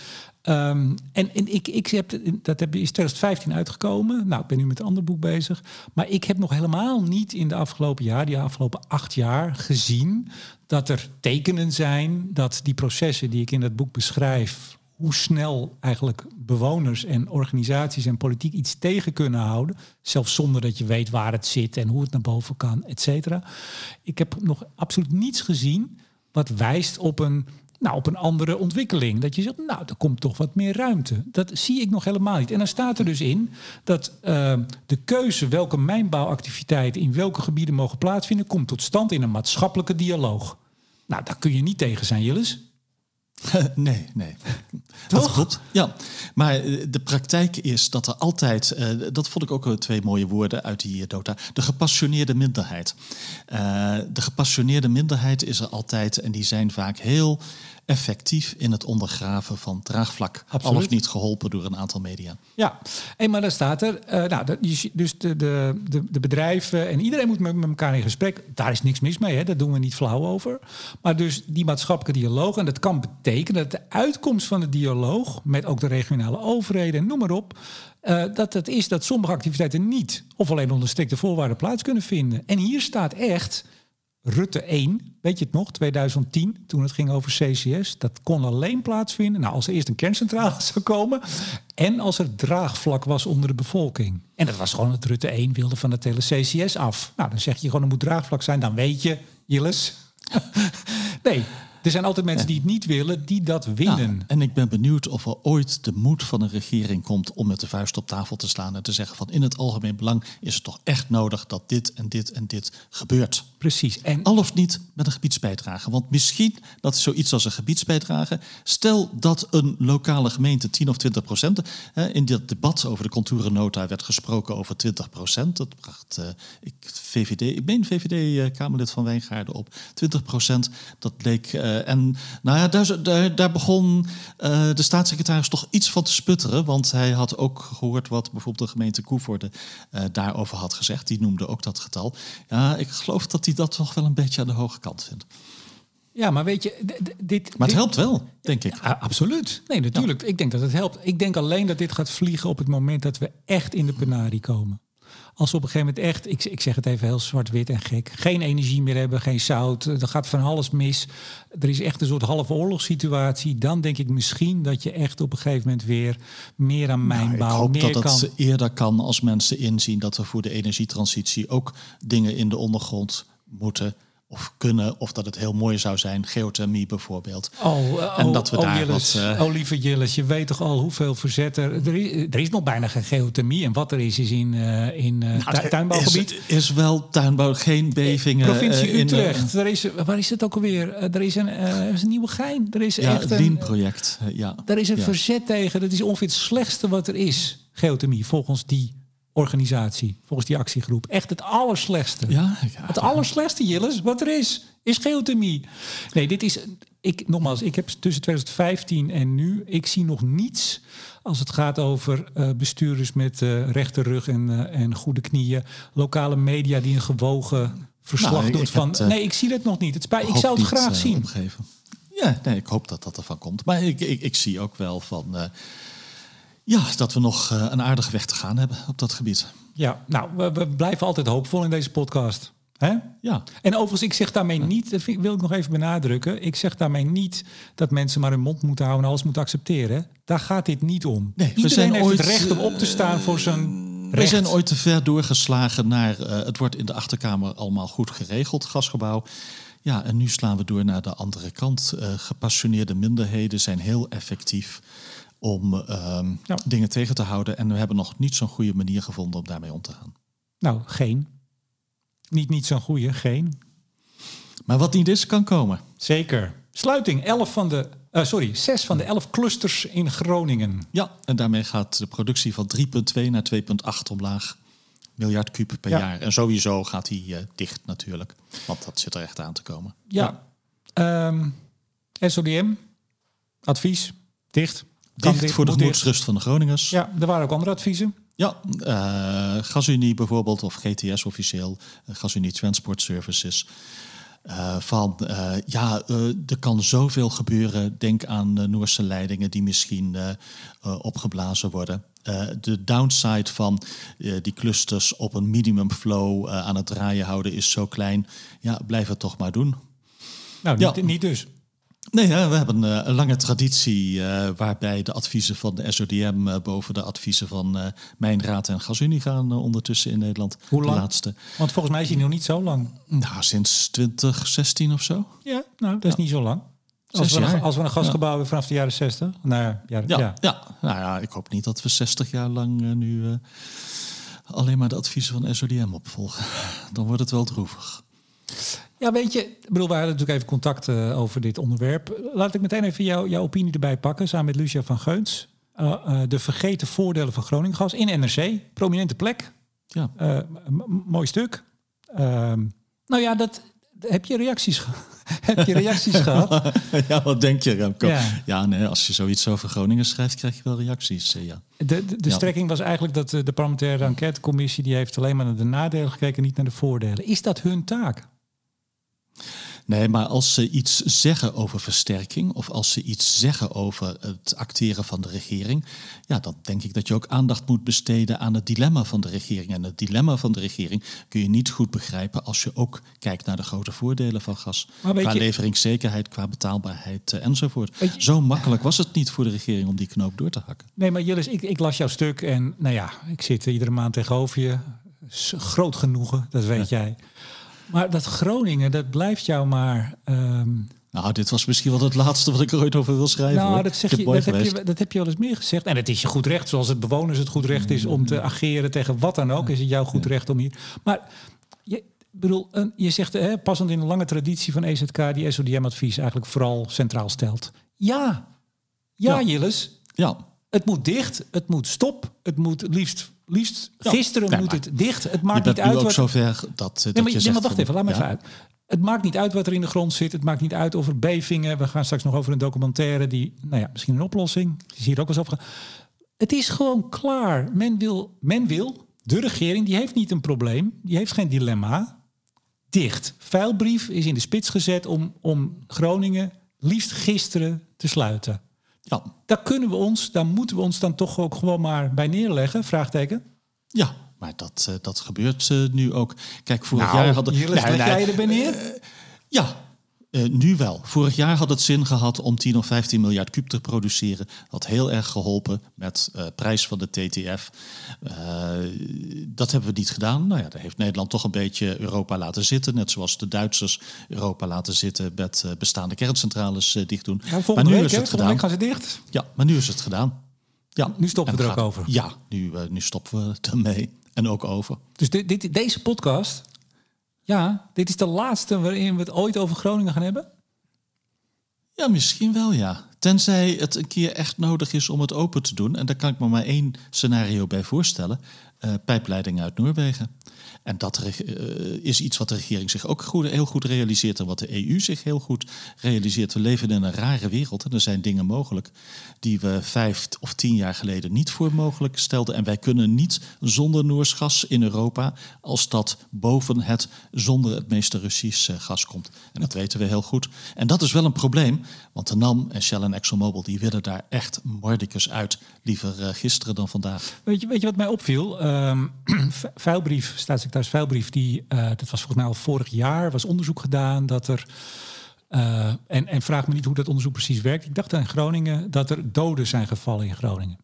Um, en, en ik, ik heb, dat heb, is 2015 uitgekomen. Nou, ik ben nu met een ander boek bezig. Maar ik heb nog helemaal niet in de afgelopen jaar, die afgelopen acht jaar, gezien dat er tekenen zijn dat die processen die ik in dat boek beschrijf, hoe snel eigenlijk bewoners en organisaties en politiek iets tegen kunnen houden. Zelfs zonder dat je weet waar het zit en hoe het naar boven kan, et cetera. Ik heb nog absoluut niets gezien wat wijst op een, nou, op een andere ontwikkeling. Dat je zegt, nou, er komt toch wat meer ruimte. Dat zie ik nog helemaal niet. En dan staat er dus in dat uh, de keuze welke mijnbouwactiviteiten in welke gebieden mogen plaatsvinden, komt tot stand in een maatschappelijke dialoog. Nou, daar kun je niet tegen zijn, Jillis. nee, nee. Dat klopt. Ja, maar eh, de praktijk is dat er altijd, uh, dat vond ik ook twee mooie woorden uit die dota, de gepassioneerde minderheid. Uh, de gepassioneerde minderheid is er altijd en die zijn vaak heel effectief in het ondergraven van draagvlak. Absoluut. Al of niet geholpen door een aantal media. Ja, en maar dan staat er, uh, nou, dus de, de, de, de, bedrijven en iedereen moet met, met elkaar in gesprek. Daar is niks mis mee, hè? daar doen we niet flauw over. Maar dus die maatschappelijke dialoog, en dat kan betekenen dat de uitkomst van de dialoog met ook de regionale overheden, noem maar op, uh, dat het is dat sommige activiteiten niet of alleen onder strikte voorwaarden plaats kunnen vinden. En hier staat echt Rutte 1, weet je het nog, 2010, toen het ging over CCS. Dat kon alleen plaatsvinden nou, als er eerst een kerncentrale zou komen en als er draagvlak was onder de bevolking. En dat was gewoon het Rutte 1 wilde van het hele CCS af. Nou, dan zeg je gewoon er moet draagvlak zijn, dan weet je, Jilles. nee, er zijn altijd mensen die het niet willen, die dat winnen. en ik ben benieuwd of er ooit de moed van een regering komt om met de vuist op tafel te slaan en te zeggen van in het algemeen belang is het toch echt nodig dat dit en dit en dit gebeurt. Precies. En al of niet met een gebiedsbijdrage. Want misschien dat is zoiets als een gebiedsbijdrage. Stel dat een lokale gemeente 10 of 20 procent. Hè, in dit debat over de contourennota werd gesproken over 20 procent. Dat bracht uh, ik, VVD, ik ben VVD-Kamerlid van Wijngaarden op. 20 procent, dat leek. Uh, en nou ja, daar, daar, daar begon de staatssecretaris toch iets van te sputteren. Want hij had ook gehoord wat bijvoorbeeld de gemeente Koevoorde daarover had gezegd. Die noemde ook dat getal. Ja, ik geloof dat hij dat toch wel een beetje aan de hoge kant vindt. Ja, maar weet je, dit. Maar het helpt wel, denk ik. Ja, absoluut. Nee, natuurlijk. Ik denk dat het helpt. Ik denk alleen dat dit gaat vliegen op het moment dat we echt in de penarie komen. Als we op een gegeven moment echt, ik, ik zeg het even heel zwart-wit en gek, geen energie meer hebben, geen zout, er gaat van alles mis. Er is echt een soort halve oorlogssituatie. Dan denk ik misschien dat je echt op een gegeven moment weer meer aan mijnbouw, nou, ik hoop meer dat kan. het eerder kan als mensen inzien dat er voor de energietransitie ook dingen in de ondergrond moeten of kunnen, of dat het heel mooi zou zijn, geothermie bijvoorbeeld. Oh, en dat we oh, daar Jillis, wat. Uh... Oh, lieve Jillis, je weet toch al hoeveel verzet er. Er is, er is nog bijna geen geothermie. En wat er is, is in, uh, in uh, nou, tuinbouwgebied. Is, is, wel tuinbouw, geen bevingen. Provincie Utrecht. er is, waar is het ook alweer? er is een, er is een nieuwe gein. Er is ja, echt een project. ja. Er is een verzet tegen. Dat is ongeveer het slechtste wat er is. Geothermie, volgens die organisatie, volgens die actiegroep. Echt het allerslechtste. Ja, Het allerslechtste, Jilles, wat er is, is geothermie. Nee, dit is, ik, nogmaals, ik heb tussen 2015 en nu, ik zie nog niets als het gaat over uh, bestuurders met uh, rechte rug en, uh, en goede knieën. Lokale media die een gewogen verslag Nou, doet ik van... eh, nee, ik zie dat nog niet. Het spijt, ik zou het graag eh, zien. opgeven. Ja, nee, ik hoop dat dat ervan komt. Maar ik, ik, ik zie ook wel van... eh, ja, dat we nog eh, een aardige weg te gaan hebben op dat gebied. Ja, nou, we, we blijven altijd hoopvol in deze podcast. Hè? Ja, En overigens, ik zeg daarmee niet, dat vind- wil ik nog even benadrukken. Ik zeg daarmee niet dat mensen maar hun mond moeten houden en alles moeten accepteren. Daar gaat dit niet om. Nee, we zijn heeft ooit, het recht om op te staan voor zijn we recht. zijn ooit te ver doorgeslagen naar... eh, het wordt in de achterkamer allemaal goed geregeld, gasgebouw. Ja, en nu slaan we door naar de andere kant. Eh, gepassioneerde minderheden zijn heel effectief om ehm, Ja. dingen tegen te houden. En we hebben nog niet zo'n goede manier gevonden om daarmee om te gaan. Nou, geen. Niet, niet zo'n goede, geen. Maar wat niet is, kan komen. Zeker. Sluiting, 11 van de, eh, sorry, 6 van de 11 clusters in Groningen. Ja, en daarmee gaat de productie van 3,2 naar 2,8 omlaag. Miljard kuub per Ja. jaar. En sowieso gaat die eh, dicht natuurlijk. Want dat zit er echt aan te komen. Ja. Ehm, SODM, advies, dicht. Dicht voor de gemoedsrust van de Groningers. Ja, er waren ook andere adviezen. Ja, eh, GasUnie bijvoorbeeld, of GTS officieel, eh, GasUnie Transport Services. Eh, van ja, er kan zoveel gebeuren. Denk aan Noorse leidingen die misschien opgeblazen worden. De downside van die clusters op een minimum flow aan het draaien houden is zo klein. Ja, blijf het toch maar doen. Nou, Ja. niet, niet dus. Nee, hè, we hebben eh, een lange traditie eh, waarbij de adviezen van de SODM eh, boven de adviezen van eh Mijnraad en GasUnie gaan ondertussen in Nederland. Hoe lang? De laatste. Want volgens mij is hij nog niet zo lang. Nou, sinds 2016 of zo. Ja, nou, dat is niet zo lang. Als we, een, als we een gasgebouw hebben vanaf de jaren 60. Nou ja, jaren, Ja, ja. ja. nou ja, ik hoop niet dat we 60 jaar lang nu alleen maar de adviezen van SODM opvolgen. Dan wordt het wel droevig. Ja, weet je, ik bedoel, we hadden natuurlijk even contact eh, over dit onderwerp. Laat ik meteen even jou, jouw opinie erbij pakken, samen met Lucia van Geuns. Eh, eh, de vergeten voordelen van Groningengas in NRC. Prominente plek. Ja. Mooi stuk. Ehm, nou ja, dat, heb je reacties, heb je reacties gehad? ja, wat denk je, Remco? Ja. Ja. nee, als je zoiets over Groningen schrijft, krijg je wel reacties. ja. De, de, de Ja. strekking was eigenlijk dat eh, de parlementaire enquêtecommissie... die heeft alleen maar naar de nadelen gekeken, niet naar de voordelen. Is dat hun taak? Nee, maar als ze iets zeggen over versterking of als ze iets zeggen over het acteren van de regering, ja, dan denk ik dat je ook aandacht moet besteden aan het dilemma van de regering. En het dilemma van de regering kun je niet goed begrijpen als je ook kijkt naar de grote voordelen van gas. Qua je- leveringszekerheid, qua betaalbaarheid eh, enzovoort. Je- Zo makkelijk was het niet voor de regering om die knoop door te hakken. Nee, maar Jillis, ik, ik las jouw stuk en nou ja, ik zit iedere maand tegenover je. Groot genoegen, dat weet jij. Maar dat Groningen, dat blijft jou maar... ehm, Nou, dit was misschien wel het laatste wat ik er ooit over wil schrijven. nou, hoor. dat, zeg je, dat, heb je, dat heb je wel eens meer gezegd. En het is je goed recht, zoals het bewoners het goed recht is om te ageren tegen wat dan ook. Is het jouw goed recht om hier... Maar je, bedoel, je zegt hè, passend in een lange traditie van EZK... die SODM-advies eigenlijk vooral centraal stelt. Ja, ja, Ja. Jillis, Ja, Het moet dicht, het moet stop, het moet liefst, liefst Ja. gisteren Nee, moet maar het dicht. Het maakt niet uit ook wat. zover dat, dat nee, je maar, zegt... nee, maar wacht even, laat me Ja? even uit. Het maakt niet uit wat er in de grond zit. Het maakt niet uit of er bevingen. We gaan straks nog over een documentaire die, nou ja, misschien een oplossing. Die is hier ook wel eens over. Het is gewoon klaar. Men wil, men wil, de regering, die heeft niet een probleem. Die heeft geen dilemma. Dicht. Vuilbrief is in de spits gezet om, om Groningen liefst gisteren te sluiten. Ja, Daar kunnen we ons, daar moeten we ons dan toch ook gewoon maar bij neerleggen? Vraagteken. Ja, maar dat, eh, dat gebeurt eh, nu ook. Kijk, vorig Nou, jaar hadden... Jillis, leg jij je erbij neer? Ja, eh, nu wel. Vorig jaar had het zin gehad om 10 of 15 miljard kuub te produceren. Dat heel erg geholpen met eh prijs van de TTF. Eh, dat hebben we niet gedaan. Nou ja, daar heeft Nederland toch een beetje Europa laten zitten. Net zoals de Duitsers Europa laten zitten met bestaande kerncentrales dicht doen. Ja, maar nu week, is het gedaan. gaan ze dicht. Ja, maar nu is het gedaan. Ja, Nu stoppen En we er ook over. Ja, nu, nu stoppen we ermee. En ook over. Dus dit, dit, deze podcast, ja, dit is de laatste waarin we het ooit over Groningen gaan hebben. Ja, misschien wel ja. Tenzij het een keer echt nodig is om het open te doen. En daar kan ik me maar één scenario bij voorstellen. Uh, pijpleidingen uit Noorwegen. En dat uh, is iets wat de regering zich ook goed, heel goed realiseert en wat de EU zich heel goed realiseert. We leven in een rare wereld en er zijn dingen mogelijk die we vijf of tien jaar geleden niet voor mogelijk stelden. En wij kunnen niet zonder Noors gas in Europa als dat boven het zonder het meeste Russisch gas komt. En dat weten we heel goed. En dat is wel een probleem, want de NAM en Shell en ExxonMobil die willen daar echt mordicus uit. Liever gisteren dan vandaag. Weet je, weet je wat mij opviel? Um, vuilbrief, staatssecretaris Vuilbrief, die, uh, dat was volgens mij al vorig jaar, was onderzoek gedaan dat er. Uh, en, en vraag me niet hoe dat onderzoek precies werkt. Ik dacht in Groningen dat er doden zijn gevallen in Groningen.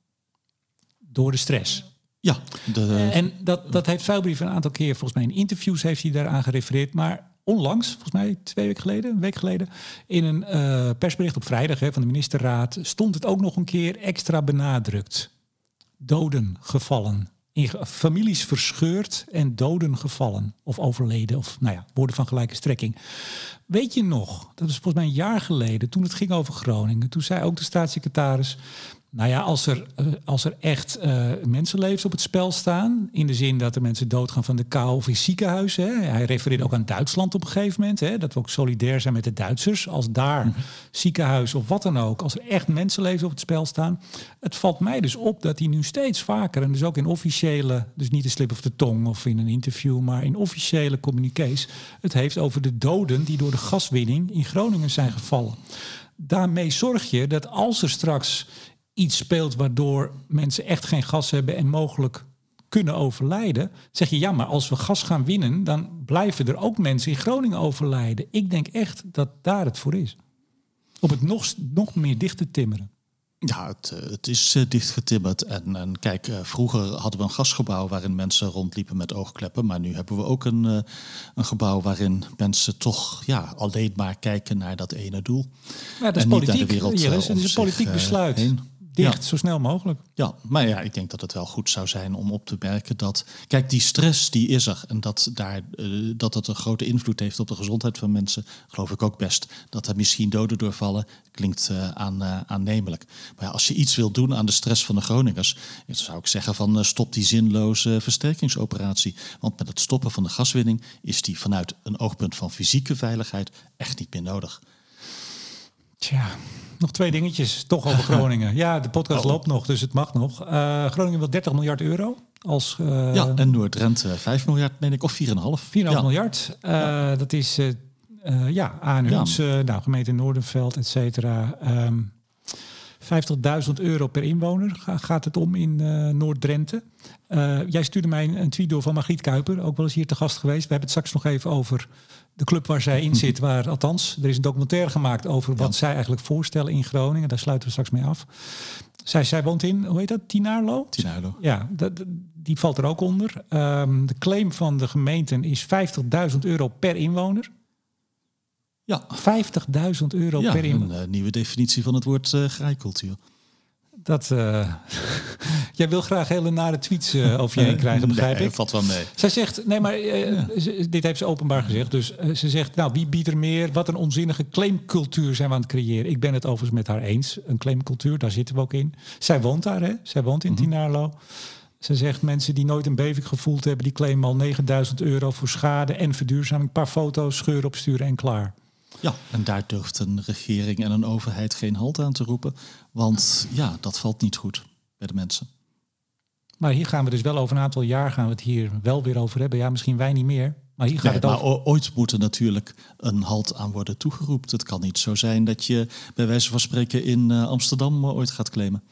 Door de stress. Ja. De, en dat, dat heeft Vuilbrief een aantal keer, volgens mij in interviews heeft hij daaraan gerefereerd. Maar onlangs, volgens mij twee weken geleden, een week geleden, in een uh, persbericht op vrijdag hè, van de ministerraad, stond het ook nog een keer extra benadrukt. Doden gevallen in families verscheurd en doden gevallen of overleden of nou ja, woorden van gelijke strekking. Weet je nog, dat is volgens mij een jaar geleden, toen het ging over Groningen, toen zei ook de staatssecretaris, nou ja, als er, eh, als er echt uh, mensenlevens op het spel staan, in de zin dat er mensen doodgaan van de kou of in ziekenhuizen. Hè. Hij refereert ook aan Duitsland op een gegeven moment, hè, dat we ook solidair zijn met de Duitsers. Als daar mm ziekenhuis of wat dan ook, als er echt mensenlevens op het spel staan. Het valt mij dus op dat hij nu steeds vaker, en dus ook in officiële, dus niet de slip of de tong of in een interview, maar in officiële communiqués, het heeft over de doden die door de gaswinning in Groningen zijn gevallen. Daarmee zorg je dat als er straks iets speelt waardoor mensen echt geen gas hebben en mogelijk kunnen overlijden, zeg je ja, maar als we gas gaan winnen, dan blijven er ook mensen in Groningen overlijden. Ik denk echt dat daar het voor is. Om het nog, nog meer dicht te timmeren. Ja, het, eh, het is uh, dichtgetimmerd. En, en kijk, uh, vroeger hadden we een gasgebouw waarin mensen rondliepen met oogkleppen. Maar nu hebben we ook een, uh, een gebouw waarin mensen toch ja, alleen maar kijken naar dat ene doel. Ja, dat is en politiek. Niet naar de wereld, ja, dat is een politiek besluit. Heen dicht, zo snel mogelijk. Ja, maar ja, ik denk dat het wel goed zou zijn om op te merken dat... Kijk, die stress die is er en dat, daar, uh, dat het een grote invloed heeft op de gezondheid van mensen... geloof ik ook best. Dat er misschien doden doorvallen, klinkt uh, aan, uh, aannemelijk. Maar ja, als je iets wil doen aan de stress van de Groningers... dan zou ik zeggen van stop die zinloze versterkingsoperatie. Want met het stoppen van de gaswinning is die vanuit een oogpunt van fysieke veiligheid echt niet meer nodig. Tja, nog twee dingetjes, toch over Groningen. Ja, de podcast oh. loopt nog, dus het mag nog. Uh, Groningen wil 30 miljard euro. Als, uh, ja, en Noord-Drenthe 5 miljard, meen ik, of 4,5. 4,5 ja. miljard. Ja. Dat is, ja, aan Huns, nou, gemeente Noordenveld, et cetera. Um, 50.000 euro per inwoner gaat het om in Noord-Drenthe. jij stuurde mij een, tweet door van Margriet Kuiper, ook wel eens hier te gast geweest. We hebben het straks nog even over de club waar zij in zit, waar althans, er is een documentaire gemaakt over wat zij eigenlijk voorstellen in Groningen. Daar sluiten we straks mee af. Zij, zij woont in, hoe heet dat, Tinaarlo? Tinaarlo. Ja, dat, die valt er ook onder. Um, de claim van de gemeenten is 50.000 euro per inwoner. Ja. 50.000 euro per inwoner. een uh, nieuwe definitie van het woord uh, dat, uh, jij wil graag hele nare tweets uh, over je heen krijgen, begrijp nee, ik. valt wel mee. Zij zegt, nee, maar uh, ja. dit heeft ze openbaar gezegd. Dus ze zegt, nou, wie biedt er meer? Wat een onzinnige claimcultuur zijn we aan het creëren. Ik ben het overigens met haar eens. Een claimcultuur, daar zitten we ook in. Zij woont daar, hè? Zij woont in mm -hmm. Tinarlo. Ze zegt, mensen die nooit een beving gevoeld hebben... die claimen al 9000 euro voor schade en verduurzaming. Een paar foto's, scheur opsturen en klaar. Ja, en daar durft een regering en een overheid geen halt aan te roepen. Want ja, dat valt niet goed bij de mensen. Maar hier gaan we dus wel over een aantal jaar gaan we het hier wel weer over hebben. Ja, misschien wij niet meer. Maar hier gaat nee, het maar ooit moet er natuurlijk een halt aan worden toegeroepen. Het kan niet zo zijn dat je bij wijze van spreken in uh, Amsterdam ooit gaat claimen.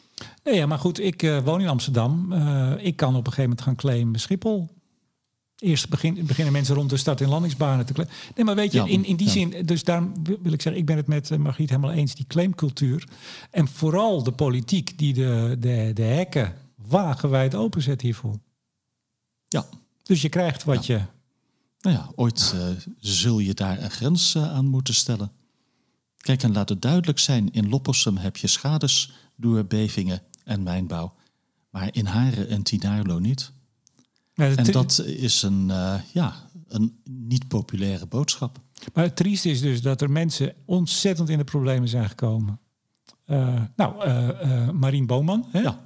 Nee, ja, maar goed, ik uh, woon in Amsterdam. Ik kan op een gegeven moment gaan claimen Schiphol. Eerst begin, beginnen mensen rond de start- en landingsbanen te claimen. Nee, maar weet je, in, in die zin, dus daarom wil ik zeggen, ik ben het met Margriet helemaal eens, die claimcultuur. En vooral de politiek die de, de, de hekken wagenwijd openzet hiervoor. Ja. Dus je krijgt wat ja. je. Nou ja, ooit uh, zul je daar een grens uh, aan moeten stellen. Kijk, en laat het duidelijk zijn: in Loppersum heb je schades door bevingen en mijnbouw. Maar in Haren en Tinarlo niet. Ja, en dat is een, uh, ja, een niet populaire boodschap. Maar het triest is dus dat er mensen ontzettend in de problemen zijn gekomen. Uh, nou, uh, Marien Boman, hè? Ja.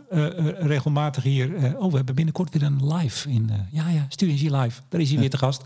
regelmatig hier. oh, we hebben binnenkort weer een live in. ja, ja, Studie Live. Daar is hij weer te gast.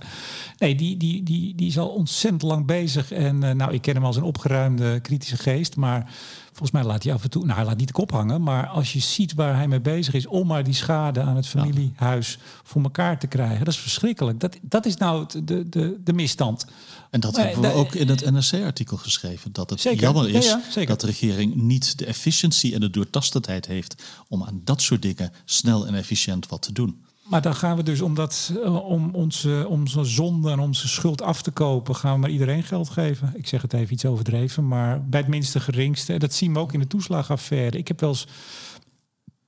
Nee, die, die, die, die is al ontzettend lang bezig. En nou, ik ken hem als een opgeruimde, kritische geest. Maar Volgens mij laat hij af en toe, nou hij laat niet de kop hangen, maar als je ziet waar hij mee bezig is om maar die schade aan het familiehuis voor elkaar te krijgen, dat is verschrikkelijk. Dat, dat is nou de, de, de misstand. En dat hebben we ook in het NRC-artikel geschreven. Dat het zeker. jammer is dat de regering niet de efficiëntie en de doortastendheid heeft om aan dat soort dingen snel en efficiënt wat te doen. Maar dan gaan we dus om, dat, eh, om onze, onze zonde en onze schuld af te kopen, gaan we maar iedereen geld geven. Ik zeg het even iets overdreven, maar bij het minste geringste. Dat zien we ook in de toeslagaffaire. Ik heb wel eens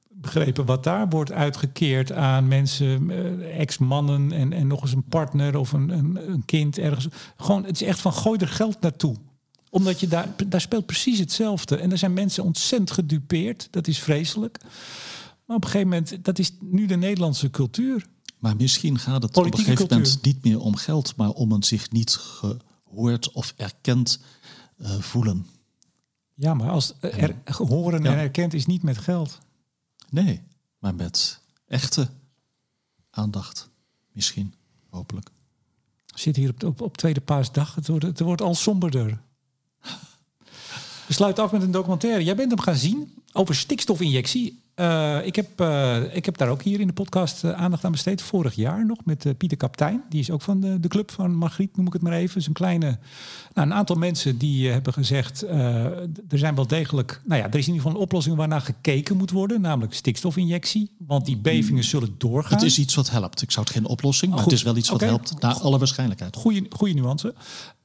begrepen wat daar wordt uitgekeerd aan mensen, eh, ex-mannen en, en nog eens een partner of een, een, een kind ergens. Gewoon, het is echt van gooi er geld naartoe omdat je daar, daar speelt precies hetzelfde. En er zijn mensen ontzettend gedupeerd. Dat is vreselijk. Maar op een gegeven moment, dat is nu de Nederlandse cultuur. Maar misschien gaat het op een gegeven moment niet meer om geld, maar om een zich niet gehoord of erkend uh, voelen. Ja, maar als er, gehoren en erkend is niet met geld. Nee, maar met echte aandacht. Misschien, hopelijk. Zit hier op, op, op tweede paasdag. Het wordt, het wordt al somberder. We sluiten af met een documentaire. Jij bent hem gaan zien over stikstofinjectie. Uh, ik, heb, uh, ik heb daar ook hier in de podcast uh, aandacht aan besteed. Vorig jaar nog met Pieter Kaptein. Die is ook van de, de club van Margriet, noem ik het maar even. Dus een kleine. Nou, een aantal mensen die hebben gezegd. er zijn wel degelijk. Nou ja, er is in ieder geval een oplossing waarnaar gekeken moet worden. Namelijk stikstofinjectie. Want die bevingen zullen doorgaan. Het is iets wat helpt. Ik zou het geen oplossing, maar het is wel iets wat helpt. Naar alle waarschijnlijkheid. Goeie, goede nuance.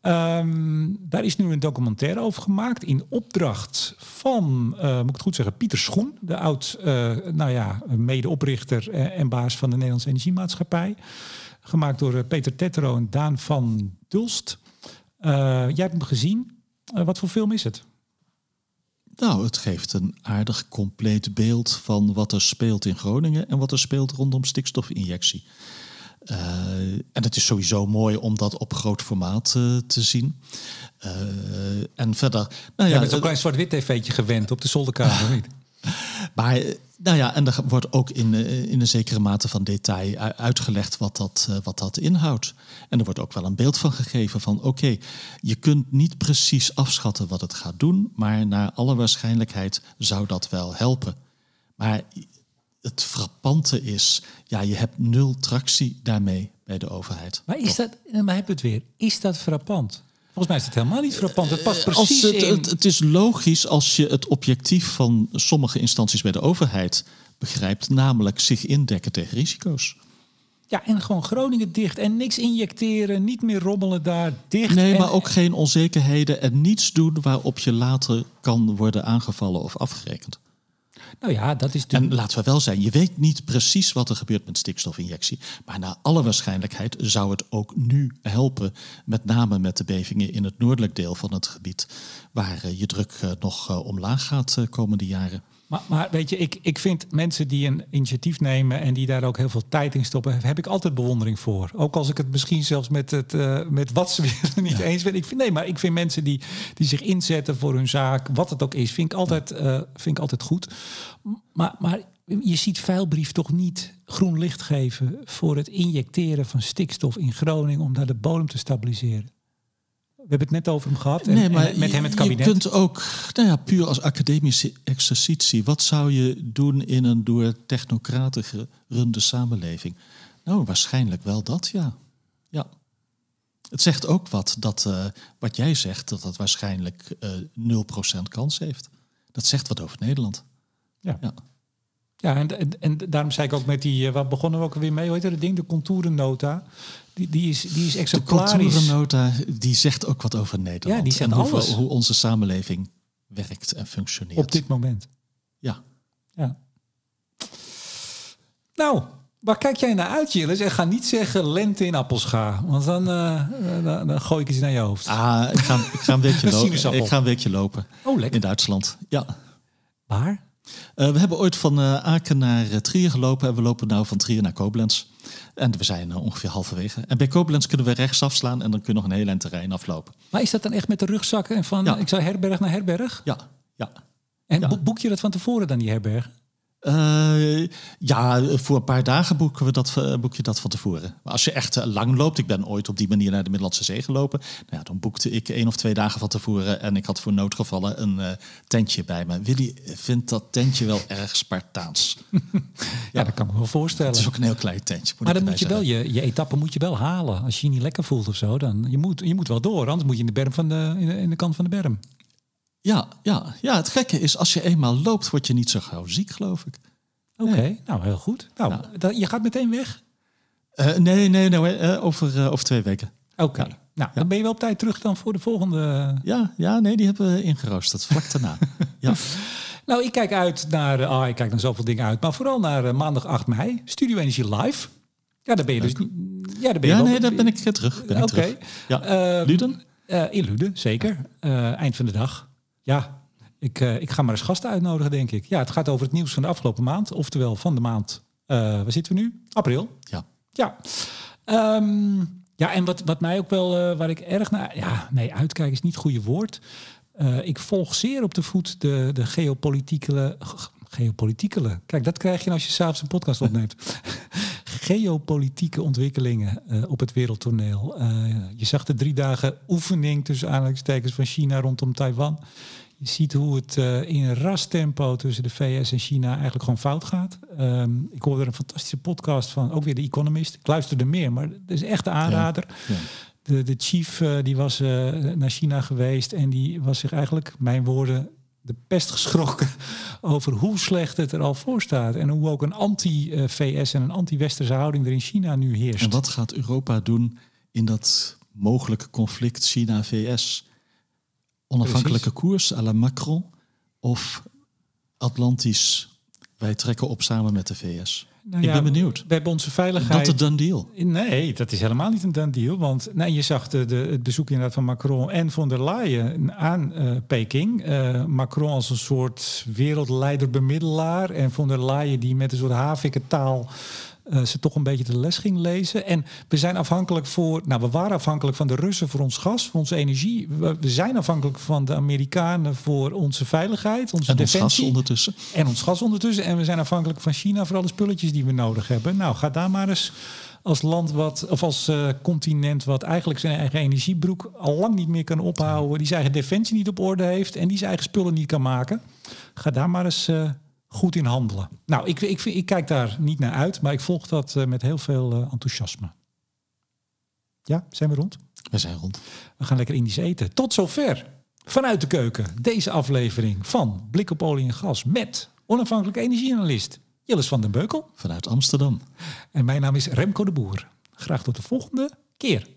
Um, daar is nu een documentaire over gemaakt in opdracht van, uh, moet ik het goed zeggen, Pieter Schoen, de oud, uh, nou ja, medeoprichter en baas van de Nederlandse Energiemaatschappij. Gemaakt door uh, Peter Tetro en Daan van Dulst. jij hebt hem gezien. wat voor film is het? Nou, het geeft een aardig compleet beeld van wat er speelt in Groningen en wat er speelt rondom stikstofinjectie. Uh, en het is sowieso mooi om dat op groot formaat uh, te zien. Uh, en verder. Nou ja, je bent zo'n klein zwart-wit tv'tje gewend op de zolderkamer. niet? maar nou ja, en er wordt ook in, in een zekere mate van detail uitgelegd wat dat, wat dat inhoudt. En er wordt ook wel een beeld van gegeven van oké, je kunt niet precies afschatten wat het gaat doen, maar naar alle waarschijnlijkheid zou dat wel helpen. Maar het frappante is, ja, je hebt nul tractie daarmee bij de overheid. Maar is dat, maar heb het weer, is dat frappant? Volgens mij is het helemaal niet frappant. Het past eh, precies het, in... het, het, is logisch als je het objectief van sommige instanties bij de overheid begrijpt, namelijk zich indekken tegen risico's. Ja, en gewoon Groningen dicht en niks injecteren, niet meer rommelen daar, dicht. Nee, maar ook geen onzekerheden en niets doen waarop je later kan worden aangevallen of afgerekend. Nou ja, dat is de... En laten we wel zijn, je weet niet precies wat er gebeurt met stikstofinjectie. Maar naar alle waarschijnlijkheid zou het ook nu helpen. Met name met de bevingen in het noordelijk deel van het gebied. Waar eh, je druk eh, nog eh, omlaag gaat komende jaren. Maar, maar, weet je, ik, ik vind mensen die een initiatief nemen en die daar ook heel veel tijd in stoppen, heb ik altijd bewondering voor. Ook als ik het misschien zelfs met, het, uh, met wat ze weer niet eens ben. Ik vind, nee, maar ik vind mensen die, die zich inzetten voor hun zaak, wat het ook is, vind ik altijd, uh, vind ik altijd goed. Maar, maar je ziet Veilbrief toch niet groen licht geven voor het injecteren van stikstof in Groningen om daar de bodem te stabiliseren. We hebben het net over hem gehad. En, nee, maar met hem het kabinet. Je kunt ook, nou ja, puur als academische exercitie. Wat zou je doen in een door technocraten gerunde samenleving? Nou, waarschijnlijk wel dat, ja. Ja. Het zegt ook wat dat uh, wat jij zegt, dat dat waarschijnlijk uh, eh, 0% kans heeft. Dat zegt wat over Nederland. Ja. ja. Ja, en, en, en, daarom zei ik ook met die, uh, waar begonnen we ook weer mee, hoe heet dat ding, de contourennota. Die, die, is, die is exemplarisch. De contourennota, die zegt ook wat over Nederland. Ja, die zegt en hoe, hoe onze samenleving werkt en functioneert. Op dit moment. Ja. Ja. Nou, waar kijk jij naar uit, Jillis? En ga niet zeggen lente in Appelscha. Want dan, uh, dan, dan, gooi ik iets naar je hoofd. Ah, ik ga, ik ga een weekje lopen. ik ga een weekje lopen. Oh, lekker. In Duitsland. Ja. Waar? Uh, we hebben ooit van uh, Aken naar uh, Trier gelopen en we lopen nu van Trier naar Koblenz. En we zijn ongeveer halverwege. En bij Koblenz kunnen we rechts afslaan en dan kun je nog een heel eind terrein aflopen. Maar is dat dan echt met de rugzakken en van, ja. ik zou herberg naar herberg? Ja, ja. En Ja. boek je dat van tevoren dan, die herberg? Eh, ja, voor een paar dagen boeken we dat, eh, boek je dat van tevoren. Maar als je echt eh, lang loopt, ik ben ooit op die manier naar de Middellandse Zee gelopen. Nou ja, dan boekte ik één of twee dagen van tevoren en ik had voor noodgevallen een tentje bij me. Willy vindt dat tentje wel erg Spartaans. Ja, dat kan ik me wel voorstellen. Het is ook een heel klein tentje. Maar dan moet je wel, je, je etappe moet je wel halen. Als je je niet lekker voelt of zo, dan je moet je moet wel door. Anders moet je in de berm van de, in de, in de kant van de berm. Ja, ja, ja, het gekke is, als je eenmaal loopt, word je niet zo gauw ziek, geloof ik. Oké, nou heel goed. Nou, Ja. je gaat meteen weg? Eh, nee, nee, nee, eh, over, eh, over twee weken. Oké. Ja. Nou, dan ben je wel op tijd terug dan voor de volgende. Ja, ja, nee, die hebben we ingeroosterd, vlak daarna. ja. Nou, ik kijk uit naar. Ah, ik kijk naar zoveel dingen uit. Maar vooral naar maandag 8 mei. Studio Energie Live. Ja, daar ben je dus. Ja, daar ben je ja, wel- nee, daar ben ik terug. Oké. Ja. Eh, Luden? in Luden, zeker. Eind van de dag. Ja, ik, eh, ik ga maar eens gasten uitnodigen, denk ik. Ja, het gaat over het nieuws van de afgelopen maand. Oftewel van de maand. eh waar zitten we nu? April. Ja. Ja. Ehm, ja, en wat, wat mij ook wel, eh, waar ik erg naar... Ja, nee, uitkijken is niet het goede woord. Ik volg zeer op de voet de, de geopolitieke... g- Geopolitieke. Kijk, dat krijg je als je s'avonds een podcast opneemt. Geopolitieke ontwikkelingen op het wereldtoneel. Je zag de drie dagen oefening tussen aanhalingstekens van China rondom Taiwan. Je ziet hoe het eh, in een ras tempo tussen de VS en China eigenlijk gewoon fout gaat. Ehm, ik hoorde een fantastische podcast van, ook weer de Economist. Ik luisterde meer, maar het is echt een aanrader. Ja. De, de chief eh, die was eh, naar China geweest en die was zich eigenlijk, mijn woorden, de pest geschrokken over hoe slecht het er al voor staat. En hoe ook een anti-VS en een anti-westerse houding er in China nu heerst. En wat gaat Europa doen in dat mogelijke conflict China-VS? Onafhankelijke koers à la Macron of Atlantisch? Wij trekken op samen met de VS. Nou ik ja, ben benieuwd. We hebben onze Dat veiligheid... de done deal. Nee, dat is helemaal niet een done deal. Want nee, je zag de, de, het bezoek inderdaad van Macron en von der Leyen aan eh, Peking. Eh, Macron als een soort wereldleider bemiddelaar. En von der Leyen die met een soort havikke taal eh, ze toch een beetje de les ging lezen. En we zijn afhankelijk voor... Nou, we waren afhankelijk van de Russen voor ons gas, voor onze energie. We, we zijn afhankelijk van de Amerikanen voor onze veiligheid, onze En ons gas defensie. ondertussen. En ons gas ondertussen. En we zijn afhankelijk van China voor alle spulletjes die we nodig hebben. Nou, ga daar maar eens als land wat, of als eh, continent wat eigenlijk zijn eigen energiebroek al lang niet meer kan ophouden. Die zijn eigen defensie niet op orde heeft en die zijn eigen spullen niet kan maken. Ga daar maar eens eh, goed in handelen. Nou, ik, ik, ik kijk daar niet naar uit, maar ik volg dat eh, met heel veel eh, enthousiasme. Ja, zijn we rond? We zijn rond. We gaan lekker Indisch eten. Tot zover. Vanuit de keuken. Deze aflevering van Blik op olie en gas met onafhankelijke energieanalist Jillis van den Beukel. Vanuit Amsterdam. En mijn naam is Remco de Boer. Graag tot de volgende keer.